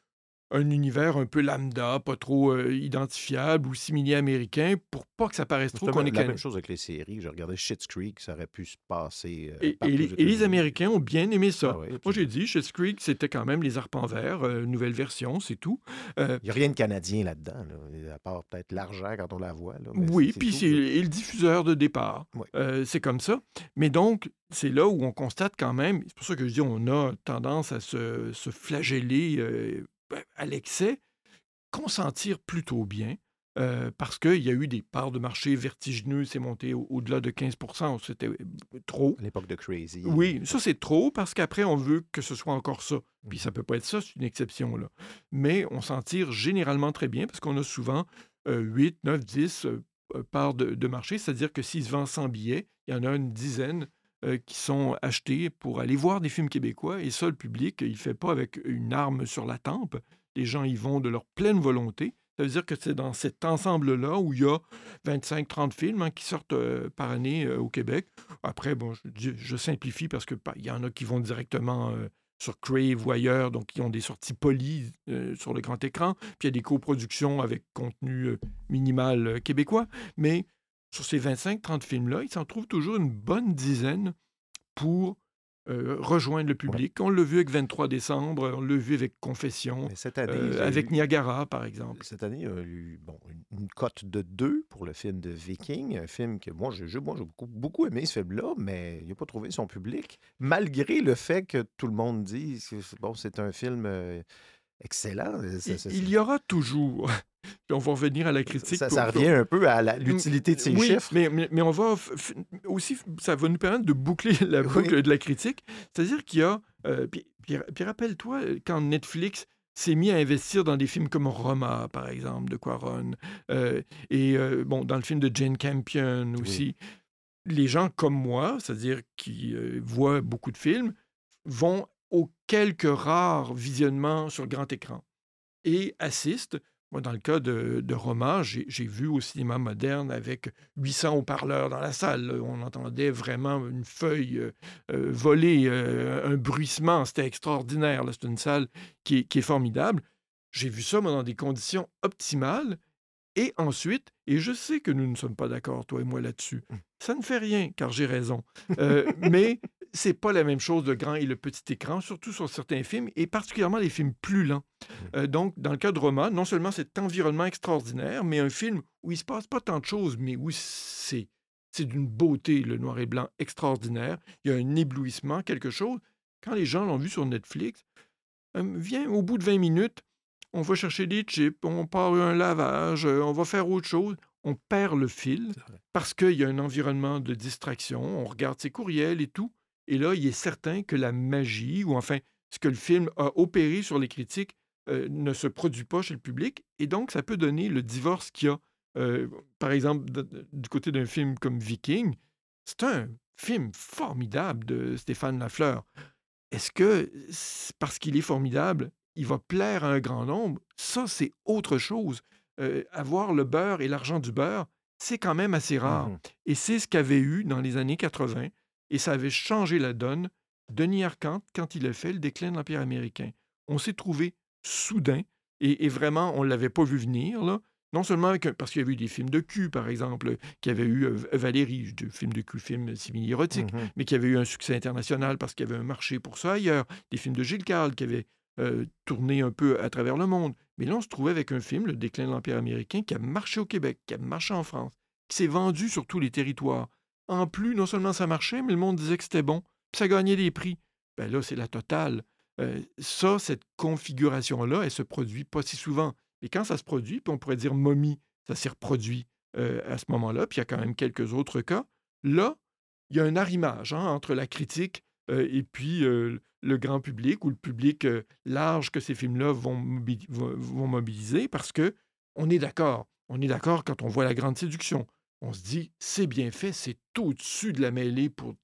un univers un peu lambda, pas trop euh, identifiable ou simili américain, pour pas que ça paraisse trop qu'on la est même canadien. chose avec les séries. Je regardais Schitt's Creek, ça aurait pu se passer. euh, Et, les, et les États-Unis. Américains ont bien aimé ça. Ah ouais, Moi, j'ai dit, Schitt's Creek, c'était quand même les arpents verts, euh, nouvelle version, c'est tout. Il n'y a rien de canadien là-dedans, là, à part peut-être l'argent quand on la voit. là, mais oui, puis c'est le diffuseur de départ. Ouais. C'est comme ça. Mais donc, c'est là où on constate quand même, c'est pour ça que je dis, on a tendance à se, se flageller à l'excès, consentir plutôt bien. euh, parce qu'il y a eu des parts de marché vertigineuses, c'est monté au- au-delà de 15% C'était euh, trop. À l'époque de Crazy. Oui, ça c'est trop parce qu'après on veut que ce soit encore ça. Puis Mhm. ça peut pas être ça, c'est une exception là. Mais on s'en tire généralement très bien parce qu'on a souvent euh, 8, 9, 10 euh, euh, parts de, de marché, c'est-à-dire que s'il se vend 100 billets, il y en a une dizaine qui sont achetés pour aller voir des films québécois et ça le public, il fait pas avec une arme sur la tempe. Les gens y vont de leur pleine volonté. Ça veut dire que c'est dans cet ensemble-là où il y a 25-30 films hein, qui sortent euh, par année euh, au Québec. Après, bon, je, simplifie parce que bah, y en a qui vont directement euh, sur Crave ou ailleurs, donc qui ont des sorties polies euh, sur le grand écran. Puis il y a des coproductions avec contenu euh, minimal euh, québécois. Mais sur ces 25-30 films-là, il s'en trouve toujours une bonne dizaine pour euh, rejoindre le public. On l'a vu avec 23 décembre, on l'a vu avec Confession, cette année, euh, avec eu- Niagara, par exemple. Cette année, il y a eu bon, une, une cote de 2 pour le film de Viking, un film que moi, j'ai moi, j'ai beaucoup, beaucoup aimé ce film-là, mais il n'a pas trouvé son public, malgré le fait que tout le monde dit que c'est- bon, c'est un film euh, excellent. Ça, Il, ça- il y aura toujours, puis on va revenir à la critique. ça- pour- revient un peu à l'utilité de ces oui, chiffres. Mais, mais, mais on va aussi, ça va nous permettre de boucler la Oui. boucle de la critique. C'est-à-dire qu'il y a. euh, puis, puis- puis rappelle-toi, quand Netflix s'est mis à investir dans des films comme Roma, par exemple, de Quaron, euh, et euh, bon, dans le film de Jane Campion aussi, les gens comme moi, c'est-à-dire qui euh, voient beaucoup de films, vont aux quelques rares visionnements sur grand écran et assistent moi, dans le cas de, de Roma, j'ai vu au cinéma moderne avec 800 haut-parleurs dans la salle. On entendait vraiment une feuille euh, euh, voler, euh, un bruissement. C'était extraordinaire. C'est une salle qui est, qui est formidable. J'ai vu ça, moi, dans des conditions optimales. Et ensuite, et je sais que nous ne sommes pas d'accord, toi et moi, là-dessus, ça ne fait rien, car j'ai raison. Euh, mais c'est pas la même chose le grand et le petit écran, surtout sur certains films, et particulièrement les films plus lents. Euh, donc, dans le cas de Roma, non seulement cet environnement extraordinaire, mais un film où il se passe pas tant de choses, mais où c'est c'est d'une beauté, le noir et blanc extraordinaire. Il y a un éblouissement, quelque chose. Quand les gens l'ont vu sur Netflix, euh, viens au bout de 20 minutes, on va chercher des chips, on part un lavage, euh, on va faire autre chose. On perd le fil parce qu'il y a un environnement de distraction. On regarde ses courriels et tout. Et là, il est certain que la magie, ou enfin ce que le film a opéré sur les critiques, euh, ne se produit pas chez le public. Et donc, ça peut donner le divorce qu'il y a. Euh, par exemple, du côté d'un film comme Viking, c'est un film formidable de Stéphane Lafleur. Est-ce que c'est parce qu'il est formidable, il va plaire à un grand nombre? Ça, c'est autre chose. Euh, avoir le beurre et l'argent du beurre, c'est quand même assez rare. Mhm. Et c'est ce qu'avait eu dans les années 80, et ça avait changé la donne. Denis Arcand, quand il a fait le déclin de l'Empire américain, on s'est trouvé soudain, et, et vraiment, on ne l'avait pas vu venir, là. Non seulement avec parce qu'il y avait eu des films de cul, par exemple, qui avait eu euh, Valérie, de film de cul, film simili-érotique, Mhm. mais qui avait eu un succès international parce qu'il y avait un marché pour ça ailleurs. Des films de Gilles Carle qui avaient euh, tourné un peu à travers le monde. Mais là, on se trouvait avec un film, Le déclin de l'Empire américain, qui a marché au Québec, qui a marché en France, qui s'est vendu sur tous les territoires. En plus, non seulement ça marchait, mais le monde disait que c'était bon, puis ça gagnait des prix. Ben là, c'est la totale. Euh, ça, cette configuration-là, elle se produit pas si souvent. Et quand ça se produit, puis on pourrait dire momie, ça s'est reproduit euh, à ce moment-là, puis il y a quand même quelques autres cas. Là, il y a un arrimage hein, entre la critique et puis euh, le grand public ou le public euh, large que ces films-là vont mobiliser parce que on est d'accord. On est d'accord quand on voit la grande séduction. On se dit, c'est bien fait, c'est au-dessus de la mêlée pour,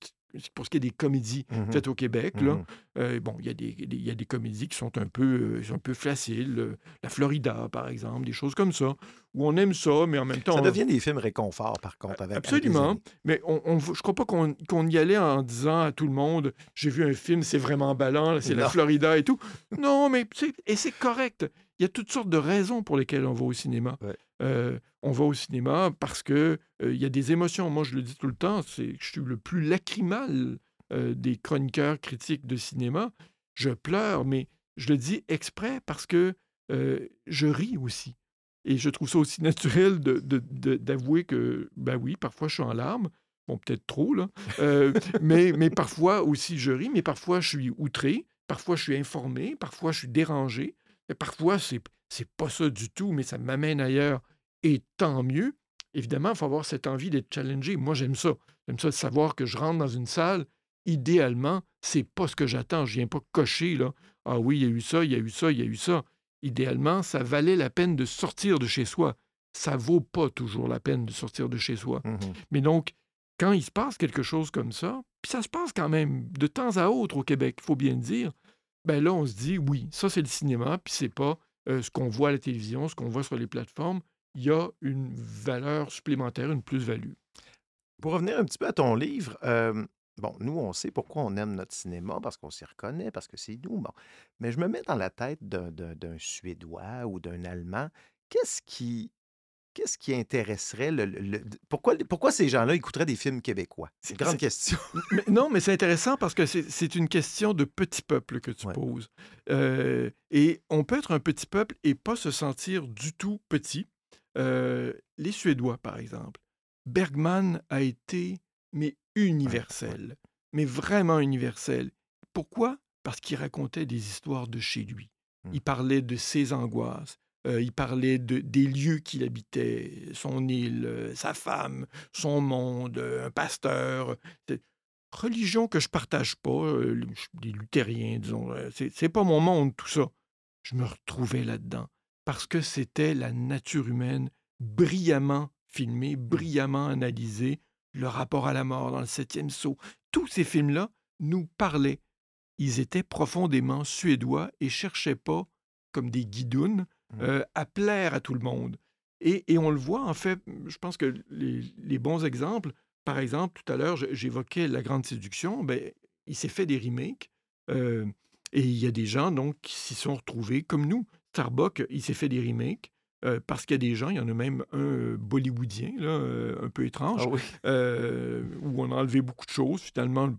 pour ce qui est des comédies Mhm. faites au Québec. Là. Mhm. Euh, bon, il y, a des- des- il y a des comédies qui sont un peu, euh, un peu faciles. euh, la Florida, par exemple, des choses comme ça, où on aime ça, mais en même temps... Ça on- devient des films réconfort, par contre, avec Absolument. Mais on, on- je crois pas qu'on y allait en disant à tout le monde j'ai vu un film, c'est vraiment emballant, là, c'est la. Florida et tout. Non, mais et c'est correct. Il y a toutes sortes de raisons pour lesquelles on va au cinéma. Ouais. Euh, on va au cinéma parce que euh, il y a des émotions. Moi, je le dis tout le temps, c'est je suis le plus lacrymal euh, des chroniqueurs critiques de cinéma. Je pleure, mais je le dis exprès parce que euh, je ris aussi. Et je trouve ça aussi naturel de- de- de- d'avouer que, ben oui, parfois je suis en larmes. Bon, peut-être trop, là. Euh, mais, mais parfois aussi je ris, mais parfois je suis outré, parfois je suis informé, parfois je suis dérangé. Parfois, c'est c'est pas ça du tout, mais ça m'amène ailleurs. Et tant mieux. Évidemment, il faut avoir cette envie d'être challengé. Moi, j'aime ça. J'aime ça de savoir que je rentre dans une salle. Idéalement, c'est pas ce que j'attends. Je viens pas cocher, là. Ah oui, il y a eu ça, il y a eu ça, il y a eu ça. Idéalement, ça valait la peine de sortir de chez soi. Ça vaut pas toujours la peine de sortir de chez soi. Mhm. Mais donc, quand il se passe quelque chose comme ça, puis ça se passe quand même de temps à autre au Québec, il faut bien le dire, ben là, on se dit, oui, ça c'est le cinéma, puis c'est pas euh, ce qu'on voit à la télévision, ce qu'on voit sur les plateformes. Il y a une valeur supplémentaire, une plus-value. Pour revenir un petit peu à ton livre, euh, bon, nous, on sait pourquoi on aime notre cinéma, parce qu'on s'y reconnaît, parce que c'est nous. Mais je me mets dans la tête d'un Suédois ou d'un Allemand. Qu'est-ce qui, qu'est-ce qui intéresserait le. pourquoi, pourquoi ces gens-là écouteraient des films québécois? C'est une grande question. Mais non, mais c'est intéressant parce que c'est- une question de petit peuple que tu Ouais. poses. Euh, et on peut être un petit peuple et pas se sentir du tout petit. Euh, les Suédois, par exemple. Bergman a été, mais universel, mais vraiment universel. Pourquoi? Parce qu'il racontait des histoires de chez lui. Il parlait de ses angoisses. Euh, il parlait de, des lieux qu'il habitait, son île, euh, sa femme, son monde, euh, un pasteur. Religion que je partage pas, euh, les luthériens, disons. C'est pas mon monde, tout ça. Je me retrouvais là-dedans parce que c'était la nature humaine brillamment filmée, brillamment analysée, le rapport à la mort dans le septième saut. Tous ces films-là nous parlaient. Ils étaient profondément suédois et cherchaient pas, comme des guidounes. Euh, à plaire à tout le monde. Et, et on le voit, en fait, je pense que les, les bons exemples, par exemple, tout à l'heure, j'évoquais La Grande Séduction, ben, il s'est fait des remakes. euh, et il y a des gens donc qui s'y sont retrouvés, comme nous. Starbucks, il s'est fait des remakes. euh, parce qu'il y a des gens, il y en a même un euh, bollywoodien, là, euh, un peu étrange, Ah oui. euh, où on a enlevé beaucoup de choses. Finalement,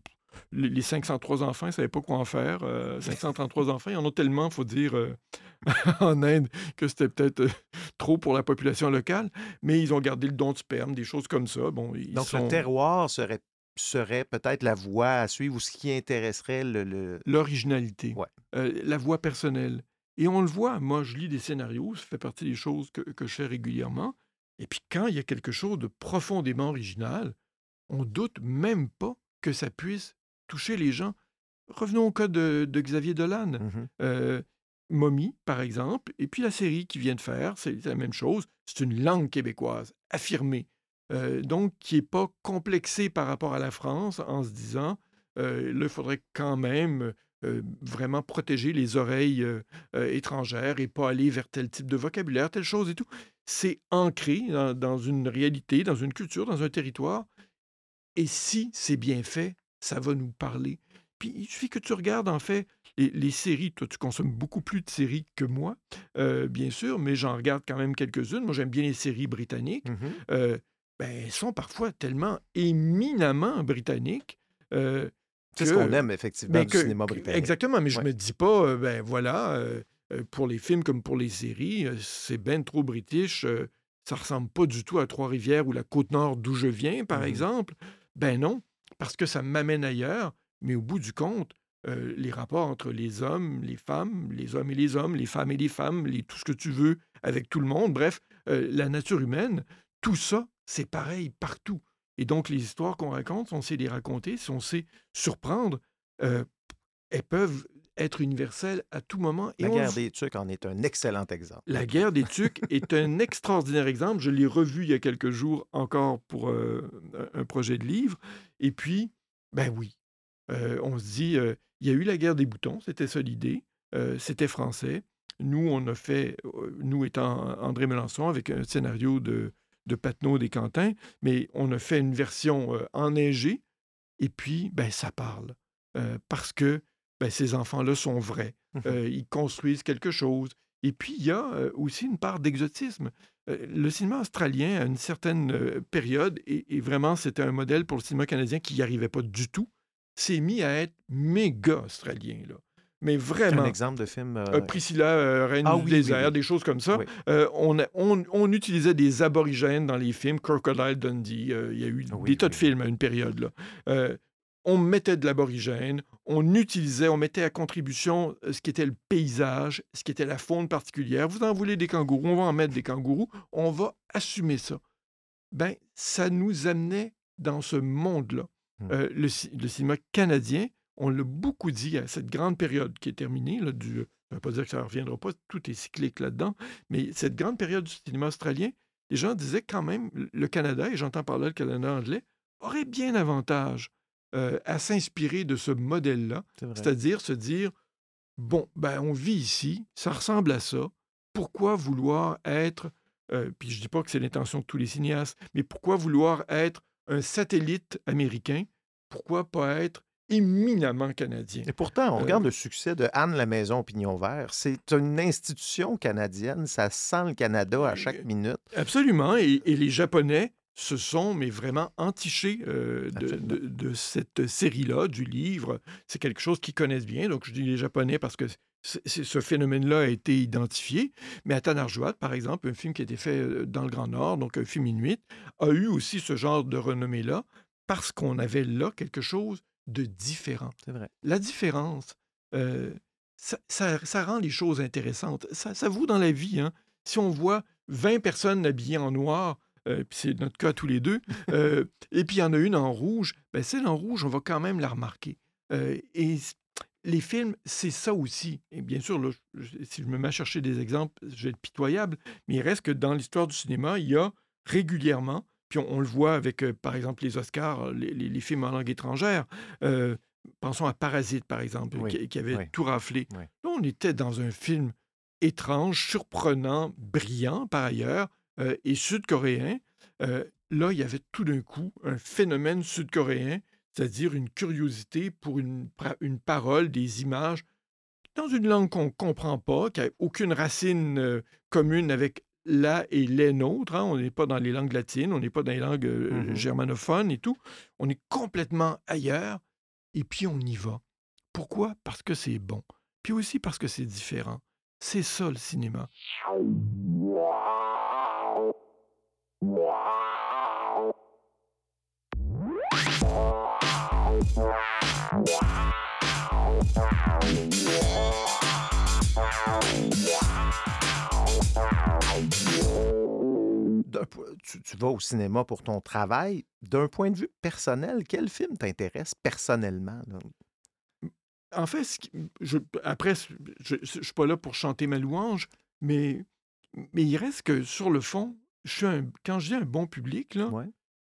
les les 503 enfants, ils ne savaient pas quoi en faire. Euh, 533 enfants, il y en a tellement, il faut dire, euh, en Inde, que c'était peut-être euh, trop pour la population locale. Mais ils ont gardé le don de sperme, des choses comme ça. Bon, ils Donc, sont... le terroir serait, serait peut-être la voie à suivre ou ce qui intéresserait le. l'originalité, Ouais. euh, la voix personnelle. Et on le voit, moi, je lis des scénarios, ça fait partie des choses que, que je fais régulièrement. Et puis quand il y a quelque chose de profondément original, on doute même pas que ça puisse toucher les gens. Revenons au cas de, de Xavier Dolan. Euh, Mommy, par exemple, et puis la série qu'il vient de faire, c'est la même chose. C'est une langue québécoise, affirmée. Euh, donc, qui n'est pas complexée par rapport à la France en se disant, euh, là, il faudrait quand même euh, vraiment protéger les oreilles étrangères et pas aller vers tel type de vocabulaire, telle chose et tout. C'est ancré dans, dans une réalité, dans une culture, dans un territoire. Et si c'est bien fait, ça va nous parler. Puis il suffit que tu regardes, en fait, les, les séries. Toi, tu consommes beaucoup plus de séries que moi, euh, bien sûr, mais j'en regarde quand même quelques-unes. Moi, j'aime bien les séries britanniques. Mhm. Euh, ben, elles sont parfois tellement éminemment britanniques. euh, C'est ce qu'on aime effectivement ben, du que- cinéma que- britannique. Exactement, mais je Ouais. me dis pas, ben voilà, pour les films comme pour les séries, c'est ben trop british. ça ressemble pas du tout à Trois-Rivières ou la Côte-Nord d'où je viens, par Mhm. exemple. Ben non, parce que ça m'amène ailleurs, mais au bout du compte, les rapports entre les hommes, les femmes, les hommes et les hommes, les femmes et les femmes, les, tout ce que tu veux avec tout le monde, bref, la nature humaine, tout ça, c'est pareil partout. Et donc, les histoires qu'on raconte, si on sait les raconter, si on sait surprendre, euh, elles peuvent être universelles à tout moment. Et La guerre des Tucs en est un excellent exemple. la guerre des Tucs est un extraordinaire exemple. Je l'ai revu il y a quelques jours encore pour euh, un projet de livre. Et puis, ben oui, euh, on se dit, euh, il y a eu la guerre des boutons, c'était ça l'idée, c'était français. Nous, on a fait, nous étant André Melançon, avec un scénario de, de Patnaud des Cantins, mais on a fait une version enneigée. Et puis, ben, ça parle. Parce que ben, ces enfants-là sont vrais. Mhm. Euh, ils construisent quelque chose. Et puis, il y a euh, aussi une part d'exotisme. Euh, le cinéma australien, à une certaine période, et, et vraiment, c'était un modèle pour le cinéma canadien qui n'y arrivait pas du tout, s'est mis à être méga australien. Là. Mais Un vraiment. exemple de film. Priscilla, Reine Ah du oui, désert, oui. des choses comme ça. On, a- on- on utilisait des aborigènes dans les films, Crocodile Dundee, il y a eu des tas de films à une période. Là. On mettait de l'aborigène, on utilisait, on mettait à contribution euh, ce qui était le paysage, ce qui était la faune particulière. Vous en voulez des kangourous, on va en mettre des kangourous, on va assumer ça. Ben, ça nous amenait dans ce monde-là. Hmm. Euh, le, ci- le cinéma canadien, on l'a beaucoup dit à cette grande période qui est terminée, là, du, ça ne pas dire que ça ne reviendra pas, tout est cyclique là-dedans, mais cette grande période du cinéma australien, les gens disaient quand même, le Canada, et j'entends par là le Canada anglais, aurait bien avantage euh, à s'inspirer de ce modèle-là, c'est-à-dire se dire, bon, ben on vit ici, ça ressemble à ça, pourquoi vouloir être, euh, puis je dis pas que c'est l'intention de tous les cinéastes, mais pourquoi vouloir être un satellite américain, pourquoi pas être éminemment canadien? Et pourtant, on Euh, regarde le succès de Anne la Maison Pignon Vert. C'est une institution canadienne. Ça sent le Canada à chaque minute. Absolument. Et, et les Japonais se sont, mais vraiment, entichés euh, de, de- de cette série-là, du livre. C'est quelque chose qu'ils connaissent bien. Donc, je dis les Japonais parce que ce phénomène-là a été identifié. Mais à Tanarjuat, par exemple, un film qui a été fait euh, dans le Grand Nord, donc un film inuit, a eu aussi ce genre de renommée-là parce qu'on avait là quelque chose de différent. C'est vrai. La différence, euh, ça, ça- ça rend les choses intéressantes. Ça, ça vaut dans la vie. hein. Si on voit 20 personnes habillées en noir, euh, puis c'est notre cas tous les deux, euh, et puis il y en a une en rouge, ben celle en rouge, on va quand même la remarquer. Euh, et les films, c'est ça aussi. Et bien sûr, là, je- si je me mets à chercher des exemples, je vais être pitoyable, mais il reste que dans l'histoire du cinéma, il y a régulièrement, puis on, on le voit avec, par exemple, les Oscars, les, les- les films en langue étrangère. pensons à Parasite, par exemple, Oui, qui, qui avait oui. tout raflé. Oui. Là, on était dans un film étrange, surprenant, brillant par ailleurs, euh, et sud-coréen. Euh, là, il y avait tout d'un coup un phénomène sud-coréen, c'est-à-dire une curiosité pour une, une parole, des images, dans une langue qu'on ne comprend pas, qui n'a aucune racine euh, commune avec la et les nôtres. Hein. On n'est pas dans les langues latines, on n'est pas dans les langues mmh germanophones et tout. On est complètement ailleurs, et puis on y va. Pourquoi? Parce que c'est bon. Puis aussi parce que c'est différent. C'est ça le cinéma. Tu, tu, vas au cinéma pour ton travail. D'un point de vue personnel, quel film t'intéresse personnellement? En fait, après, je ne suis pas là pour chanter ma louange, mais, mais il reste que sur le fond, je suis un, quand je dis un bon public, là,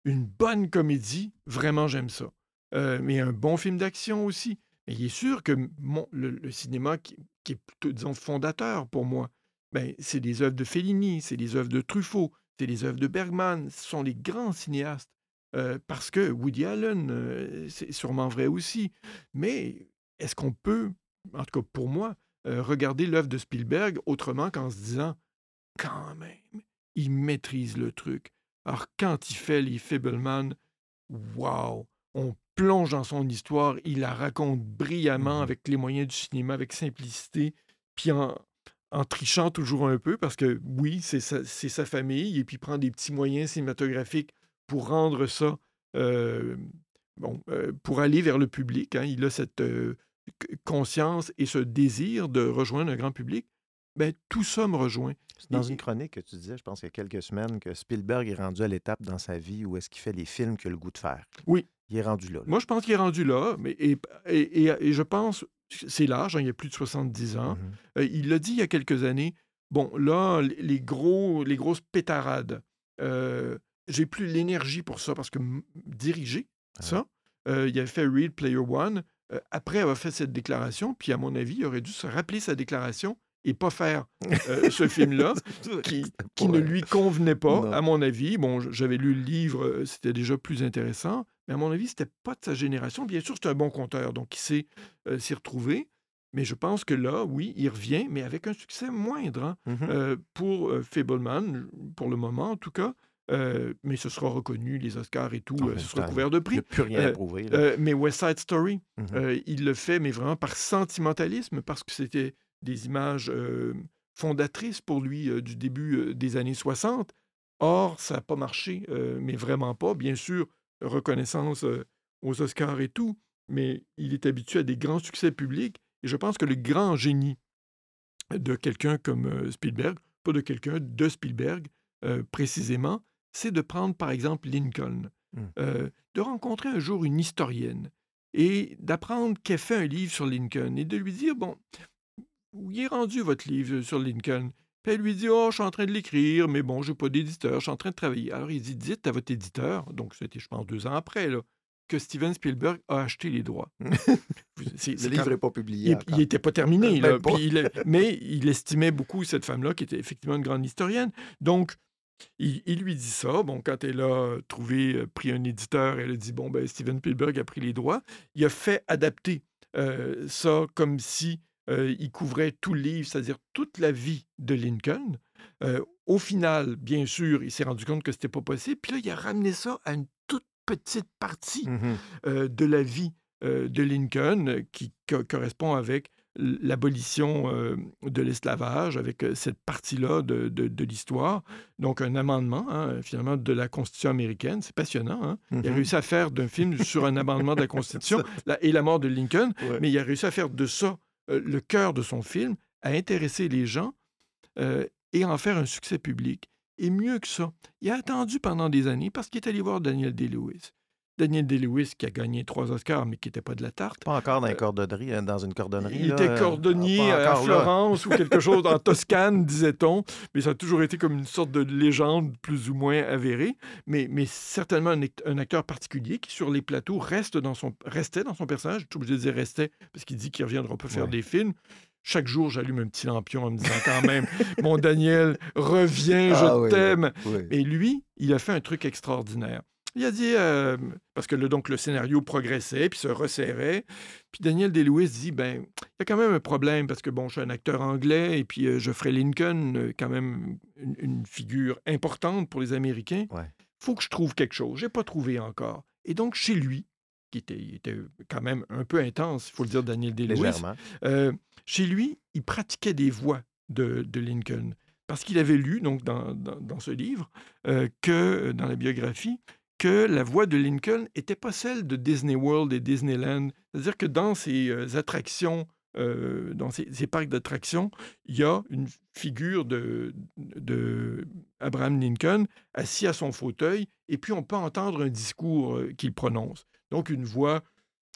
une bonne comédie, vraiment j'aime ça. Euh, mais un bon film d'action aussi. Mais il est sûr que mon, le, cinéma qui, est plutôt, disons, fondateur pour moi, ben, c'est des œuvres de Fellini, c'est des œuvres de Truffaut, c'est les œuvres de Bergman. Ce sont les grands cinéastes. Euh, parce que Woody Allen, euh, c'est sûrement vrai aussi. Mais est-ce qu'on peut, en tout cas pour moi, regarder l'œuvre de Spielberg autrement qu'en se disant, quand même, il maîtrise le truc. Alors, quand il fait les Fableman, waouh, on plonge dans son histoire, il la raconte brillamment mmh avec les moyens du cinéma, avec simplicité, puis en, trichant toujours un peu, parce que oui, c'est sa, famille, et puis prend des petits moyens cinématographiques pour rendre ça, euh, bon, euh, pour aller vers le public. Hein. Il a cette euh, conscience et ce désir de rejoindre un grand public. Ben, tout ça me rejoint. Dans une chronique que tu disais, je pense il y a quelques semaines, que Spielberg est rendu à l'étape dans sa vie où est-ce qu'il fait les films qu'il a le goût de faire. Oui. Il est rendu là. Moi, je pense qu'il est rendu là, mais, et, et, je pense, c'est l'âge, hein, il y a plus de 70 ans. Mmh euh, il l'a dit il y a quelques années, bon, là, les, gros, les grosses pétarades, euh, j'ai plus l'énergie pour ça, parce que diriger ah ça, euh, il avait fait Read Player One, après avoir fait cette déclaration, puis à mon avis, il aurait dû se rappeler sa déclaration et pas faire euh, ce film-là, qui, qui ne lui convenait pas, à mon avis. Bon, j'avais lu le livre, euh, c'était déjà plus intéressant, mais à mon avis, c'était pas de sa génération. Bien sûr, c'est un bon conteur, donc il sait euh, s'y retrouver. Mais je pense que là, oui, il revient, mais avec un succès moindre hein, mmh pour Fableman, pour le moment en tout cas. mais ce sera reconnu, les Oscars et tout, ce sera couvert de prix. Il n'y a plus rien à prouver. mais West Side Story, mmh il le fait, mais vraiment par sentimentalisme, parce que c'était des images fondatrices pour lui du début des années 60. Or, ça n'a pas marché, mais vraiment pas. Bien sûr, reconnaissance aux Oscars et tout, mais il est habitué à des grands succès publics. Et je pense que le grand génie de quelqu'un comme Spielberg, pas de quelqu'un de Spielberg précisément, c'est de prendre par exemple Lincoln, mmh. de rencontrer un jour une historienne et d'apprendre qu'elle fait un livre sur Lincoln et de lui dire, bon, où est rendu votre livre sur Lincoln? Puis elle lui dit, oh, je suis en train de l'écrire, mais bon, je n'ai pas d'éditeur, je suis en train de travailler. Alors il dit, dites à votre éditeur, donc c'était, je pense, deux ans après, là, que Steven Spielberg a acheté les droits. le livre n'est pas publié. Il n'était pas terminé, là, mais il estimait beaucoup cette femme-là, qui était effectivement une grande historienne. Donc, il, lui dit ça. Bon, quand elle a trouvé, euh, pris un éditeur, elle a dit, bon, ben, Steven Spielberg a pris les droits. Il a fait adapter euh, ça comme si euh, il couvrait tout le livre, c'est-à-dire toute la vie de Lincoln. Euh, au final, bien sûr, il s'est rendu compte que ce n'était pas possible. Puis là, il a ramené ça à une toute petite partie mmh euh, de la vie de Lincoln qui correspond avec l'abolition de l'esclavage, avec cette partie-là de, l'histoire. Donc, un amendement, hein, finalement, de la Constitution américaine. C'est passionnant. Hein. Il a mmh réussi à faire d'un film sur un amendement de la Constitution et la mort de Lincoln, mais il a réussi à faire de ça euh, le cœur de son film, à intéresser les gens euh, et en faire un succès public. Et mieux que ça, il a attendu pendant des années parce qu'il est allé voir Daniel Day-Lewis. Daniel Day-Lewis qui a gagné trois Oscars, mais qui n'était pas de la tarte. Pas encore dans, euh, hein, dans une cordonnerie. Il était cordonnier à Florence ou quelque chose, en Toscane, disait-on. Mais ça a toujours été comme une sorte de légende plus ou moins avérée. Mais, mais certainement un, acteur particulier qui, sur les plateaux, reste dans son, restait dans son personnage. Je suis obligé de dire restait parce qu'il dit qu'il ne reviendra pas faire des films. chaque jour, j'allume un petit lampion en me disant quand même, mon Daniel, reviens, je Ah oui, t'aime. oui. Et lui, il a fait un truc extraordinaire. Il a dit, euh, parce que le, donc le scénario progressait, puis se resserrait. Puis Daniel Day-Lewis dit, ben, il y a quand même un problème, parce que bon, je suis un acteur anglais, et puis euh, Geoffrey Lincoln, euh, quand même une, une figure importante pour les Américains. Ouais. faut que je trouve quelque chose. J'ai pas trouvé encore. Et donc, chez lui, qui était, il était quand même un peu intense, il faut le dire, Daniel Day-Lewis, euh, chez lui, il pratiquait des voix de, de Lincoln. Parce qu'il avait lu, donc, dans, dans- dans ce livre, euh, que, dans la biographie, que la voix de Lincoln n'était pas celle de Disney World et Disneyland. C'est-à-dire que dans ces euh, attractions, euh, dans ces, ces parcs d'attractions, il y a une figure de, de Abraham Lincoln assis à son fauteuil, et puis on peut entendre un discours euh, qu'il prononce. Donc une voix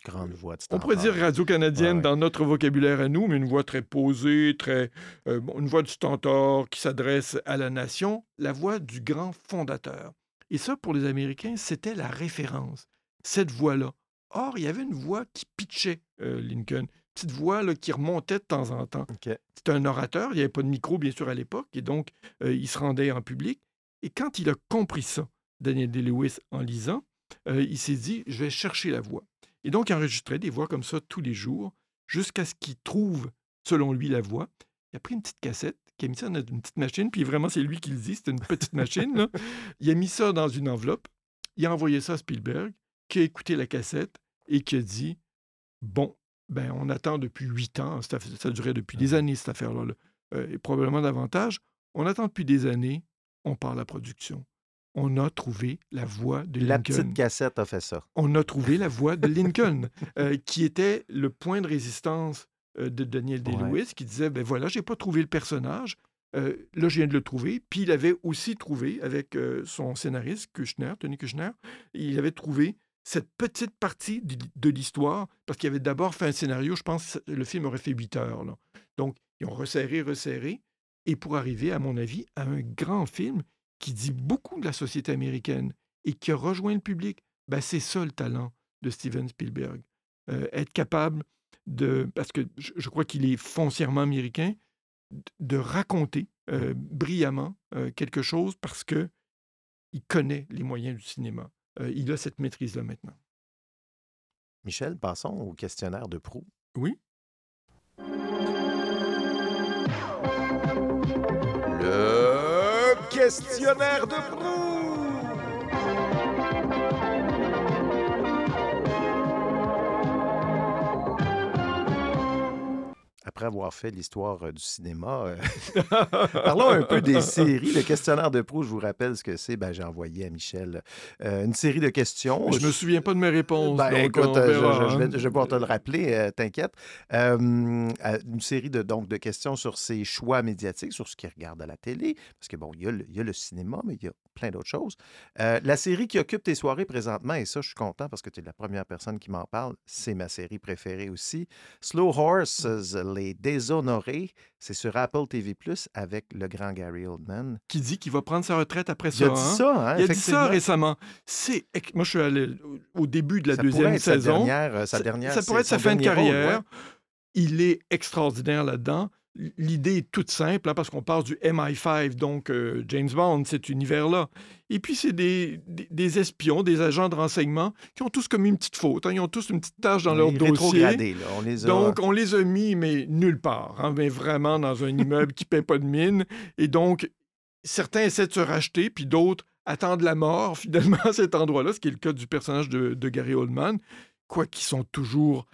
Grande voix de on pourrait dire radio-canadienne Ouais, ouais. dans notre vocabulaire à nous, mais une voix très posée, très, euh, une voix du stentor qui s'adresse à la nation, la voix du grand fondateur. Et ça, pour les Américains, c'était la référence, cette voix-là. Or, il y avait une voix qui pitchait euh, Lincoln, petite voix là, qui remontait de temps en temps. C'était un orateur, il n'y avait pas de micro, bien sûr, à l'époque, et donc euh, il se rendait en public. Et quand il a compris ça, Daniel Day-Lewis, en lisant, euh, il s'est dit, je vais chercher la voix. Et donc, il enregistrait des voix comme ça tous les jours, jusqu'à ce qu'il trouve, selon lui, la voix. Il a pris une petite cassette, qui a mis ça dans une petite machine, puis vraiment, c'est lui qui le dit, c'était une petite machine. là. Il a mis ça dans une enveloppe, il a envoyé ça à Spielberg, qui a écouté la cassette et qui a dit, bon, ben, on attend depuis huit ans, ça, ça durait depuis des années, cette affaire-là, là, euh, et probablement davantage. On attend depuis des années, on part la production. On a trouvé la voix de La Lincoln petite cassette a fait ça. on a trouvé la voix de Lincoln, euh, qui était le point de résistance euh, de Daniel Day-Lewis, qui disait, ben voilà, j'ai pas trouvé le personnage, euh, là, je viens de le trouver. Puis il avait aussi trouvé, avec euh, son scénariste, Kushner, Tony Kushner, il avait trouvé cette petite partie de, de l'histoire, parce qu'il avait d'abord fait un scénario, je pense que le film aurait fait huit heures. là. Donc, ils ont resserré, resserré, et pour arriver, à mon avis, à un grand film qui dit beaucoup de la société américaine et qui a rejoint le public. Ben, c'est ça le talent de Steven Spielberg. Euh, être capable de, parce que je, je crois qu'il est foncièrement américain, de raconter euh, brillamment euh, quelque chose parce que il connaît les moyens du cinéma. Euh, il a cette maîtrise-là maintenant. Michel, passons au questionnaire de proue. Oui. Le questionnaire de proue! Après avoir fait l'histoire euh, du cinéma, euh, parlons un peu des séries. Le questionnaire de proue, je vous rappelle ce que c'est. Ben, J'ai envoyé à Michel euh, une série de questions. Je me souviens pas de mes réponses. Ben, donc écoute, je, je- je hein. vais, je vais pouvoir te le rappeler, euh, t'inquiète. Euh, une série de, donc, de questions sur ses choix médiatiques, sur ce qu'il regarde à la télé, parce que bon, il y a le, il y a le cinéma, mais il y a plein d'autres choses. Euh, la série qui occupe tes soirées présentement, et ça, je suis content parce que tu es la première personne qui m'en parle, c'est ma série préférée aussi. Slow Horses, Les Déshonorés, c'est sur Apple TV+, avec le grand Gary Oldman. Qui dit qu'il va prendre sa retraite après Il ça. a dit hein? ça, hein, Il a dit ça récemment. C'est, moi, je suis allé au début de la Ça deuxième pourrait être sa saison. dernière, euh, sa Ça- dernière ça pourrait être sa fin de rôle, carrière. ouais. Il est extraordinaire là-dedans. L'idée est toute simple, hein, parce qu'on parle du MI5, donc euh, James Bond, cet univers-là. Et puis, c'est des, des- des espions, des agents de renseignement qui ont tous comme une petite faute. hein. Ils ont tous une petite tâche dans leur dossier. là. On les a... Donc, on les a mis, mais nulle part, hein, mais vraiment dans un immeuble qui ne paie pas de mine. Et donc, certains essaient de se racheter, puis d'autres attendent la mort, finalement, à cet endroit-là, ce qui est le cas du personnage de, de Gary Oldman, quoiqu'ils sont toujours...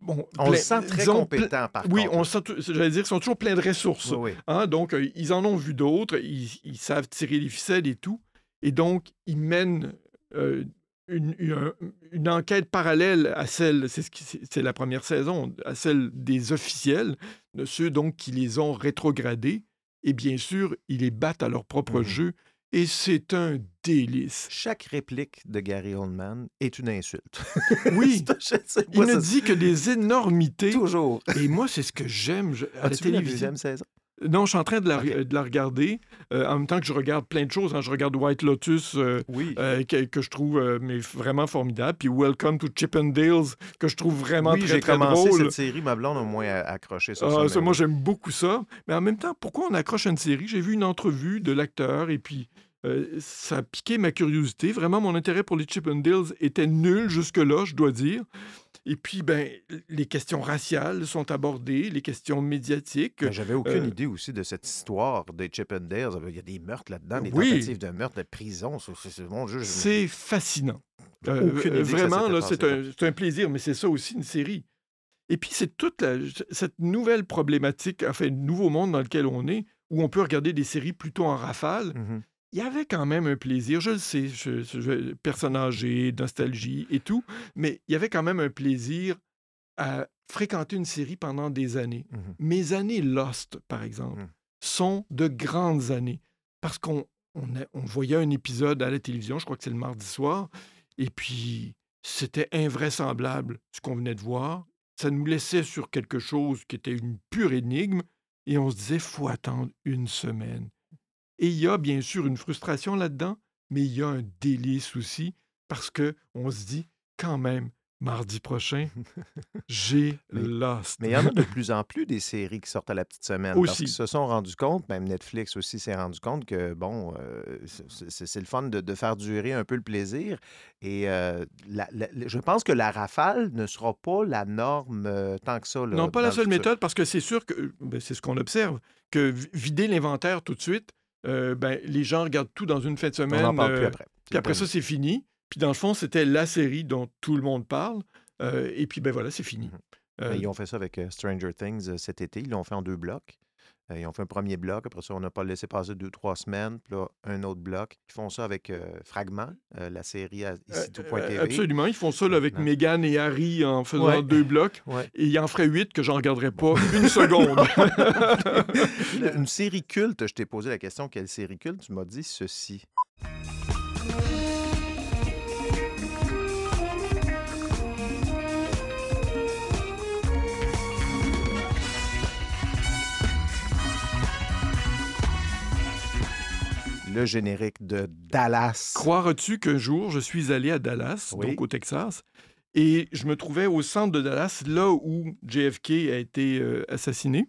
Bon, On le sent très disons, compétent, par Oui, contre. on sent, j'allais dire, ils sont toujours pleins de ressources. Oui, oui. Hein, donc, euh, ils en ont vu d'autres, ils, ils savent tirer les ficelles et tout. Et donc, ils mènent euh, une, une- une enquête parallèle à celle, c'est ce la première saison, à celle des officiels, de ceux donc qui les ont rétrogradés. Et bien sûr, ils les battent à leur propre Mhm. jeu. Et c'est un délice. Chaque réplique de Gary Oldman est une insulte. Oui, il ne dit que des énormités. toujours. Et moi, c'est ce que j'aime je- à la vu la télévision. deuxième saison? Non, je suis en train de la, Ok. de la regarder euh, en même temps que je regarde plein de choses. hein. Je regarde White Lotus, euh, Oui. euh, que, que je trouve mais vraiment formidable. Puis Welcome to Chippendales, que je trouve vraiment oui, très, j'ai très commencé drôle. cette série, ma blonde a au moins accroché sur Ah, ça. ça, mais moi, j'aime beaucoup ça. Mais en même temps, pourquoi on accroche à une série? J'ai vu une entrevue de l'acteur et puis ça a piqué ma curiosité. Vraiment, mon intérêt pour les Chippendales était nul jusque-là, je dois dire. Et puis, ben, les questions raciales sont abordées, les questions médiatiques. Mais J'avais aucune euh, idée aussi de cette histoire des Chippendales. Il y a des meurtres là-dedans, des Oui. tentatives de meurtre, de prison. C'est- fascinant. Euh, vraiment, c'est un, plaisir, mais c'est ça aussi une série. Et puis, c'est toute la- cette nouvelle problématique, enfin, nouveau monde dans lequel on est, où on peut regarder des séries plutôt en rafale. Mhm. Il y avait quand même un plaisir, je le sais, je, je- personne âgée, nostalgie et tout, mais il y avait quand même un plaisir à fréquenter une série pendant des années. Mhm. Mes années Lost, par exemple, Mhm. sont de grandes années parce qu'on on voyait un épisode à la télévision, je crois que c'est le mardi soir, et puis c'était invraisemblable ce qu'on venait de voir. Ça nous laissait sur quelque chose qui était une pure énigme, et on se disait, faut attendre une semaine. Et il y a bien sûr une frustration là-dedans, mais il y a un délice aussi, parce que on se dit, quand même, mardi prochain, j'ai Lost. Mais il y en a de plus en plus des séries qui sortent à la petite semaine. Parce Aussi. qu'ils se sont rendus compte, même Netflix aussi s'est rendu compte que, bon, euh, c'est- le fun de, de faire durer un peu le plaisir. Et euh, la- la- je pense que la rafale ne sera pas la norme euh, tant que ça. là, Non, pas la seule futur. méthode, parce que c'est sûr que, ben, c'est ce qu'on observe, que vi- vider l'inventaire tout de suite, euh, ben, les gens regardent tout dans une fin de On semaine. n'en parle plus euh, après. Puis après ça, c'est fini. Puis dans le fond, c'était la série dont tout le monde parle. Euh, et puis, ben voilà, c'est fini. Euh, Mais ils ont fait ça avec Stranger Things cet été. Ils l'ont fait en deux blocs. Euh, ils ont fait un premier bloc. Après ça, on n'a pas laissé passer deux, trois semaines. Puis là, un autre bloc. Ils font ça avec euh, Fragment, euh, la série à ici euh, tout.tv. absolument. Ils font ça là, avec. Meghan et Harry en faisant Ouais. deux blocs. Ouais. Et il en ferait huit que j'en regarderais pas une seconde. Une série culte, je t'ai posé la question quelle série culte? Tu m'as dit ceci. Le générique de Dallas. Croiras-tu qu'un jour, je suis allé à Dallas, Oui. donc au Texas, et je me trouvais au centre de Dallas, là où JFK a été euh, assassiné.